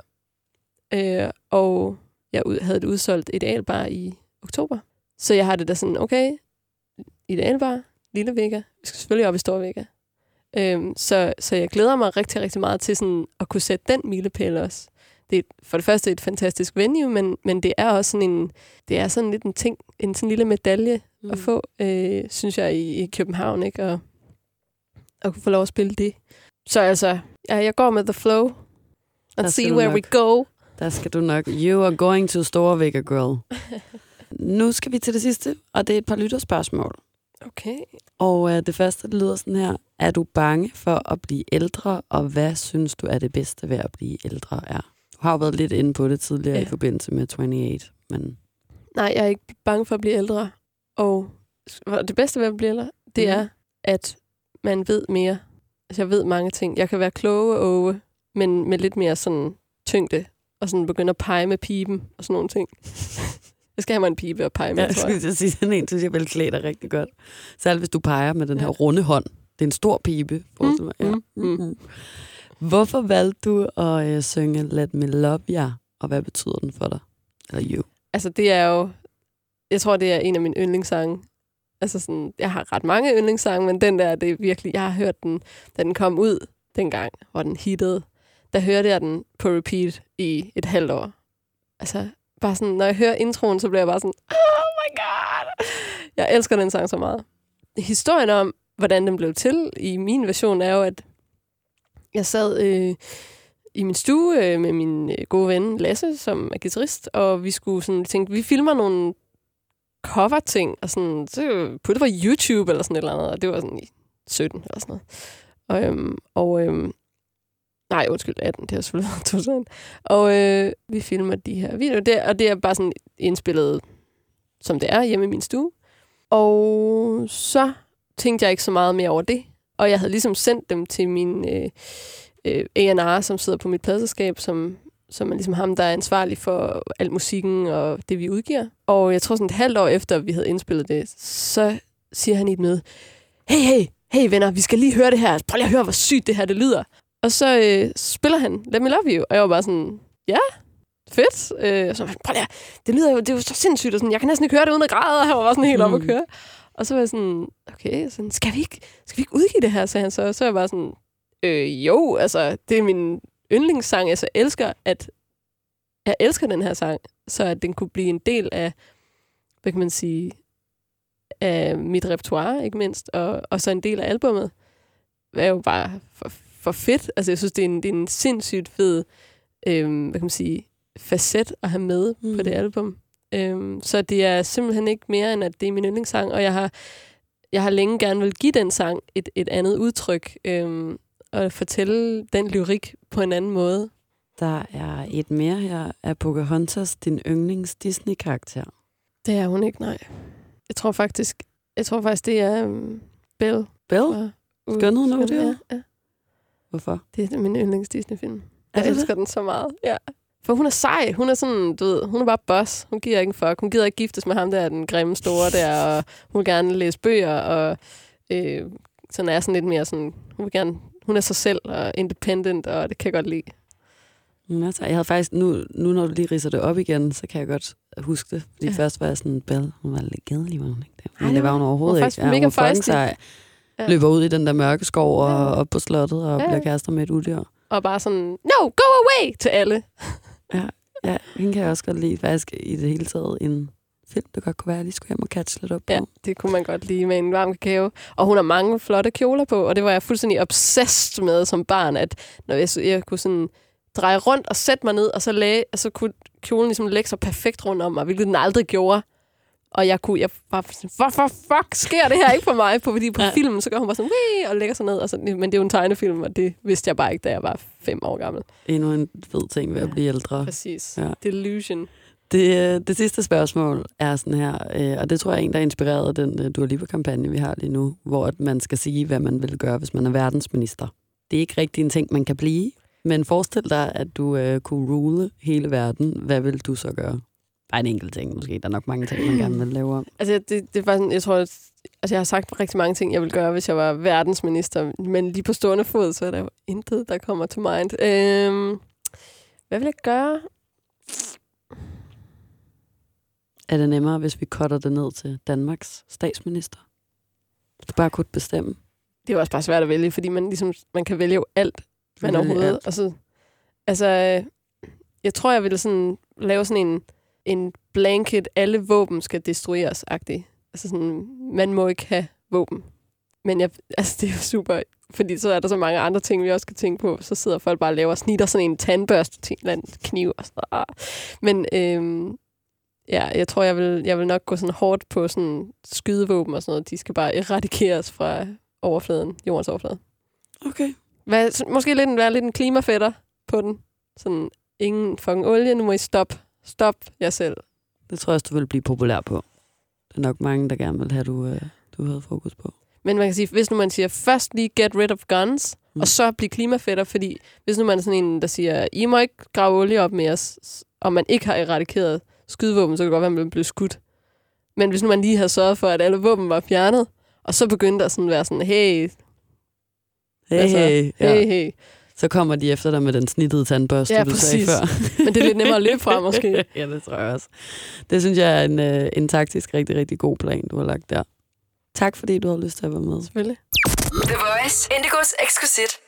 Øh, og jeg ud, havde et udsolgt idealbar i oktober. Så jeg har det da sådan, okay, idealbar, Lille Vega. Vi skal selvfølgelig op i Stor Vega. Øhm, så, så jeg glæder mig rigtig, rigtig meget til sådan at kunne sætte den milepæl også. Det er for det første et fantastisk venue, men, men det er også sådan en, det er sådan lidt en ting, en sådan lille medalje mm. at få, øh, synes jeg, i, i København, ikke? Og, og kunne få lov at spille det. Så altså, ja, jeg går med the flow. Der And skal see where nok- we go. Der skal du nok. You are going to Storvega, girl. [laughs] nu skal vi til det sidste, og det er et par lytterspørgsmål. Okay. Og øh, det første, det lyder sådan her. Er du bange for at blive ældre, og hvad synes du er det bedste ved at blive ældre er? Du har jo været lidt inde på det tidligere ja. Ja. i forbindelse med 28, men Nej, jeg er ikke bange for at blive ældre. Og det bedste ved at blive ældre, det Mhm. er, at man ved mere. Altså, jeg ved mange ting. Jeg kan være kloge og men med lidt mere sådan tyngde, og sådan begynde at pege med pipen og sådan nogle ting. [laughs] jeg skal have mig en pibe og pege med, jeg tror skulle jeg. at sige, sådan en synes jeg vil klæde dig rigtig godt. Særligt hvis du peger med den her runde hånd. Det er en stor pibe, forestil mig. Ja. mm, mm. Mm. Hvorfor valgte du at øh, synge Let Me Love Ya, og hvad betyder den for dig? Eller you? Altså, det er jo... Jeg tror, det er en af mine yndlingssange. Altså sådan, jeg har ret mange yndlingssange, men den der, det er virkelig... Jeg har hørt den, da den kom ud dengang, hvor den hittede. Der hørte jeg den på repeat i et halvt år. Altså, bare sådan, når jeg hører introen, så bliver jeg bare sådan, oh my god. Jeg elsker den sang så meget. Historien om, hvordan den blev til i min version, er jo, at jeg sad øh, i min stue øh, med min øh, gode ven Lasse, som er guitarist, og vi skulle sådan tænke, vi filmer nogle cover-ting, og sådan, så putte det på YouTube eller sådan et eller andet, og det var sådan i 17 eller sådan noget. Og, øhm, og øhm, nej, undskyld, 18, det har selvfølgelig været 2000. Og øh, vi filmer de her videoer, der, og det er bare sådan indspillet, som det er, hjemme i min stue. Og så tænkte jeg ikke så meget mere over det, og jeg havde ligesom sendt dem til min øh, øh, A&R, som sidder på mit pladselskab, som, som er ligesom ham, der er ansvarlig for al musikken og det, vi udgiver. Og jeg tror sådan et halvt år efter, vi havde indspillet det, så siger han i et møde, hey, hey, hey venner, vi skal lige høre det her. Prøv lige at høre, hvor sygt det her det lyder. Og så øh, spiller han Let Me Love You, og jeg var bare sådan, ja, fedt. Øh, og så prøv lige, det lyder jo, det er jo så sindssygt, og sådan, jeg kan næsten ikke høre det uden at græde, og han var bare sådan helt mm. op at køre. Og så var jeg sådan, okay, sådan, skal, vi ikke, skal vi ikke udgive det her, sagde han så. Og så var jeg bare sådan, øh, jo, altså, det er min yndlingssang. Altså, jeg elsker, at jeg elsker den her sang, så at den kunne blive en del af, hvad kan man sige, af mit repertoire, ikke mindst, og, og så en del af albummet, er jo bare for, for fedt. Altså, jeg synes, det er en, det er en sindssygt fed, øh, hvad kan man sige, facet at have med mm. på det album. Øhm, så det er simpelthen ikke mere, end at det er min yndlingssang, og jeg har, jeg har længe gerne vil give den sang et, et andet udtryk, øhm, og fortælle den lyrik på en anden måde. Der er et mere her af Pocahontas, din yndlings Disney-karakter. Det er hun ikke, nej. Jeg tror faktisk, jeg tror faktisk det er um, Belle. Belle? Skønheden over det? Ja, ja. Hvorfor? Det er min yndlings Disney-film. Jeg elsker den så meget, ja. For hun er sej. Hun er sådan, du ved, hun er bare boss. Hun giver ikke en fuck. Hun gider ikke giftes med ham der, den grimme store der, og hun vil gerne læse bøger, og øh, sådan er sådan lidt mere sådan, hun vil gerne, hun er sig selv og independent, og det kan jeg godt lide. Mm, altså, jeg havde faktisk, nu, nu når du lige riser det op igen, så kan jeg godt huske det. Fordi ja. først var jeg sådan, Bell, hun var lidt kedelig, var hun ikke det? Men Ej, det var hun overhovedet hun ikke. Ja, mega hun sig, ja. løber ud i den der mørke skov og ja. op på slottet og ja. bliver kærester med et udyr. Og bare sådan, no, go away til alle. Ja, ja hende kan jeg også godt lide faktisk i det hele taget en film, det godt kunne være, at jeg lige skulle hjem og catch lidt op på. Ja, det kunne man godt lide med en varm kakao. Og hun har mange flotte kjoler på, og det var jeg fuldstændig obsessed med som barn, at når jeg, jeg kunne sådan dreje rundt og sætte mig ned, og så, lagde, og så kunne kjolen ligesom lægge sig perfekt rundt om mig, hvilket den aldrig gjorde. Og jeg kunne, jeg var sådan, hvorfor fuck sker det her ikke for mig? På, fordi på ja. filmen, så gør hun bare sådan, Wii! og lægger sig ned. Og så, men det er jo en tegnefilm, og det vidste jeg bare ikke, da jeg var fem år gammel. Endnu en fed ting ved at blive ældre. Præcis. Ja. Delusion. Det, øh, det sidste spørgsmål er sådan her, øh, og det tror jeg er en, der er inspireret af den øh, Dua Lipa-kampagne, vi har lige nu, hvor man skal sige, hvad man vil gøre, hvis man er verdensminister. Det er ikke rigtig en ting, man kan blive, men forestil dig, at du øh, kunne rule hele verden. Hvad vil du så gøre? Bare en enkelt ting måske. Der er nok mange ting, man gerne vil lave om. Altså, det, det er faktisk, jeg tror, at, altså, jeg har sagt rigtig mange ting, jeg vil gøre, hvis jeg var verdensminister. Men lige på stående fod, så er der intet, der kommer til mind. Øhm, hvad vil jeg gøre? Er det nemmere, hvis vi cutter det ned til Danmarks statsminister? Du bare kunne bestemme. Det er også bare svært at vælge, fordi man, ligesom, man kan vælge jo alt, man overhovedet. Alt. Og så, altså, jeg tror, jeg ville sådan, lave sådan en en blanket, alle våben skal destrueres-agtig. Altså sådan, man må ikke have våben. Men jeg, altså, det er jo super, fordi så er der så mange andre ting, vi også skal tænke på. Så sidder folk bare og laver snitter sådan en tandbørste til en kniv og sådan. Men øhm, ja, jeg tror, jeg vil, jeg vil nok gå sådan hårdt på sådan skydevåben og sådan noget. De skal bare eradikeres fra overfladen, jordens overflade. Okay. Hvad, måske lidt, være lidt en klimafætter på den. Sådan, ingen fucking olie, nu må I stoppe Stop jer selv. Det tror jeg også, du vil blive populær på. Det er nok mange, der gerne vil have, du, øh, du havde fokus på. Men man kan sige, hvis nu man siger, først lige get rid of guns, mm. og så blive klimafætter, fordi hvis nu man er sådan en, der siger, I må ikke grave olie op med os, og man ikke har eradikeret skydevåben, så kan det godt være, at man bliver skudt. Men hvis nu man lige havde sørget for, at alle våben var fjernet, og så begyndte der sådan at være sådan, hey, hey, altså, hey, ja. hey, hey, så kommer de efter dig med den snittede tandbørste, ja, du præcis. sagde før. [laughs] Men det er lidt nemmere at løbe fra, måske. [laughs] ja, det tror jeg også. Det synes jeg er en, øh, en taktisk rigtig, rigtig god plan, du har lagt der. Tak fordi du har lyst til at være med. Selvfølgelig. The Voice. Indigos eksklusivt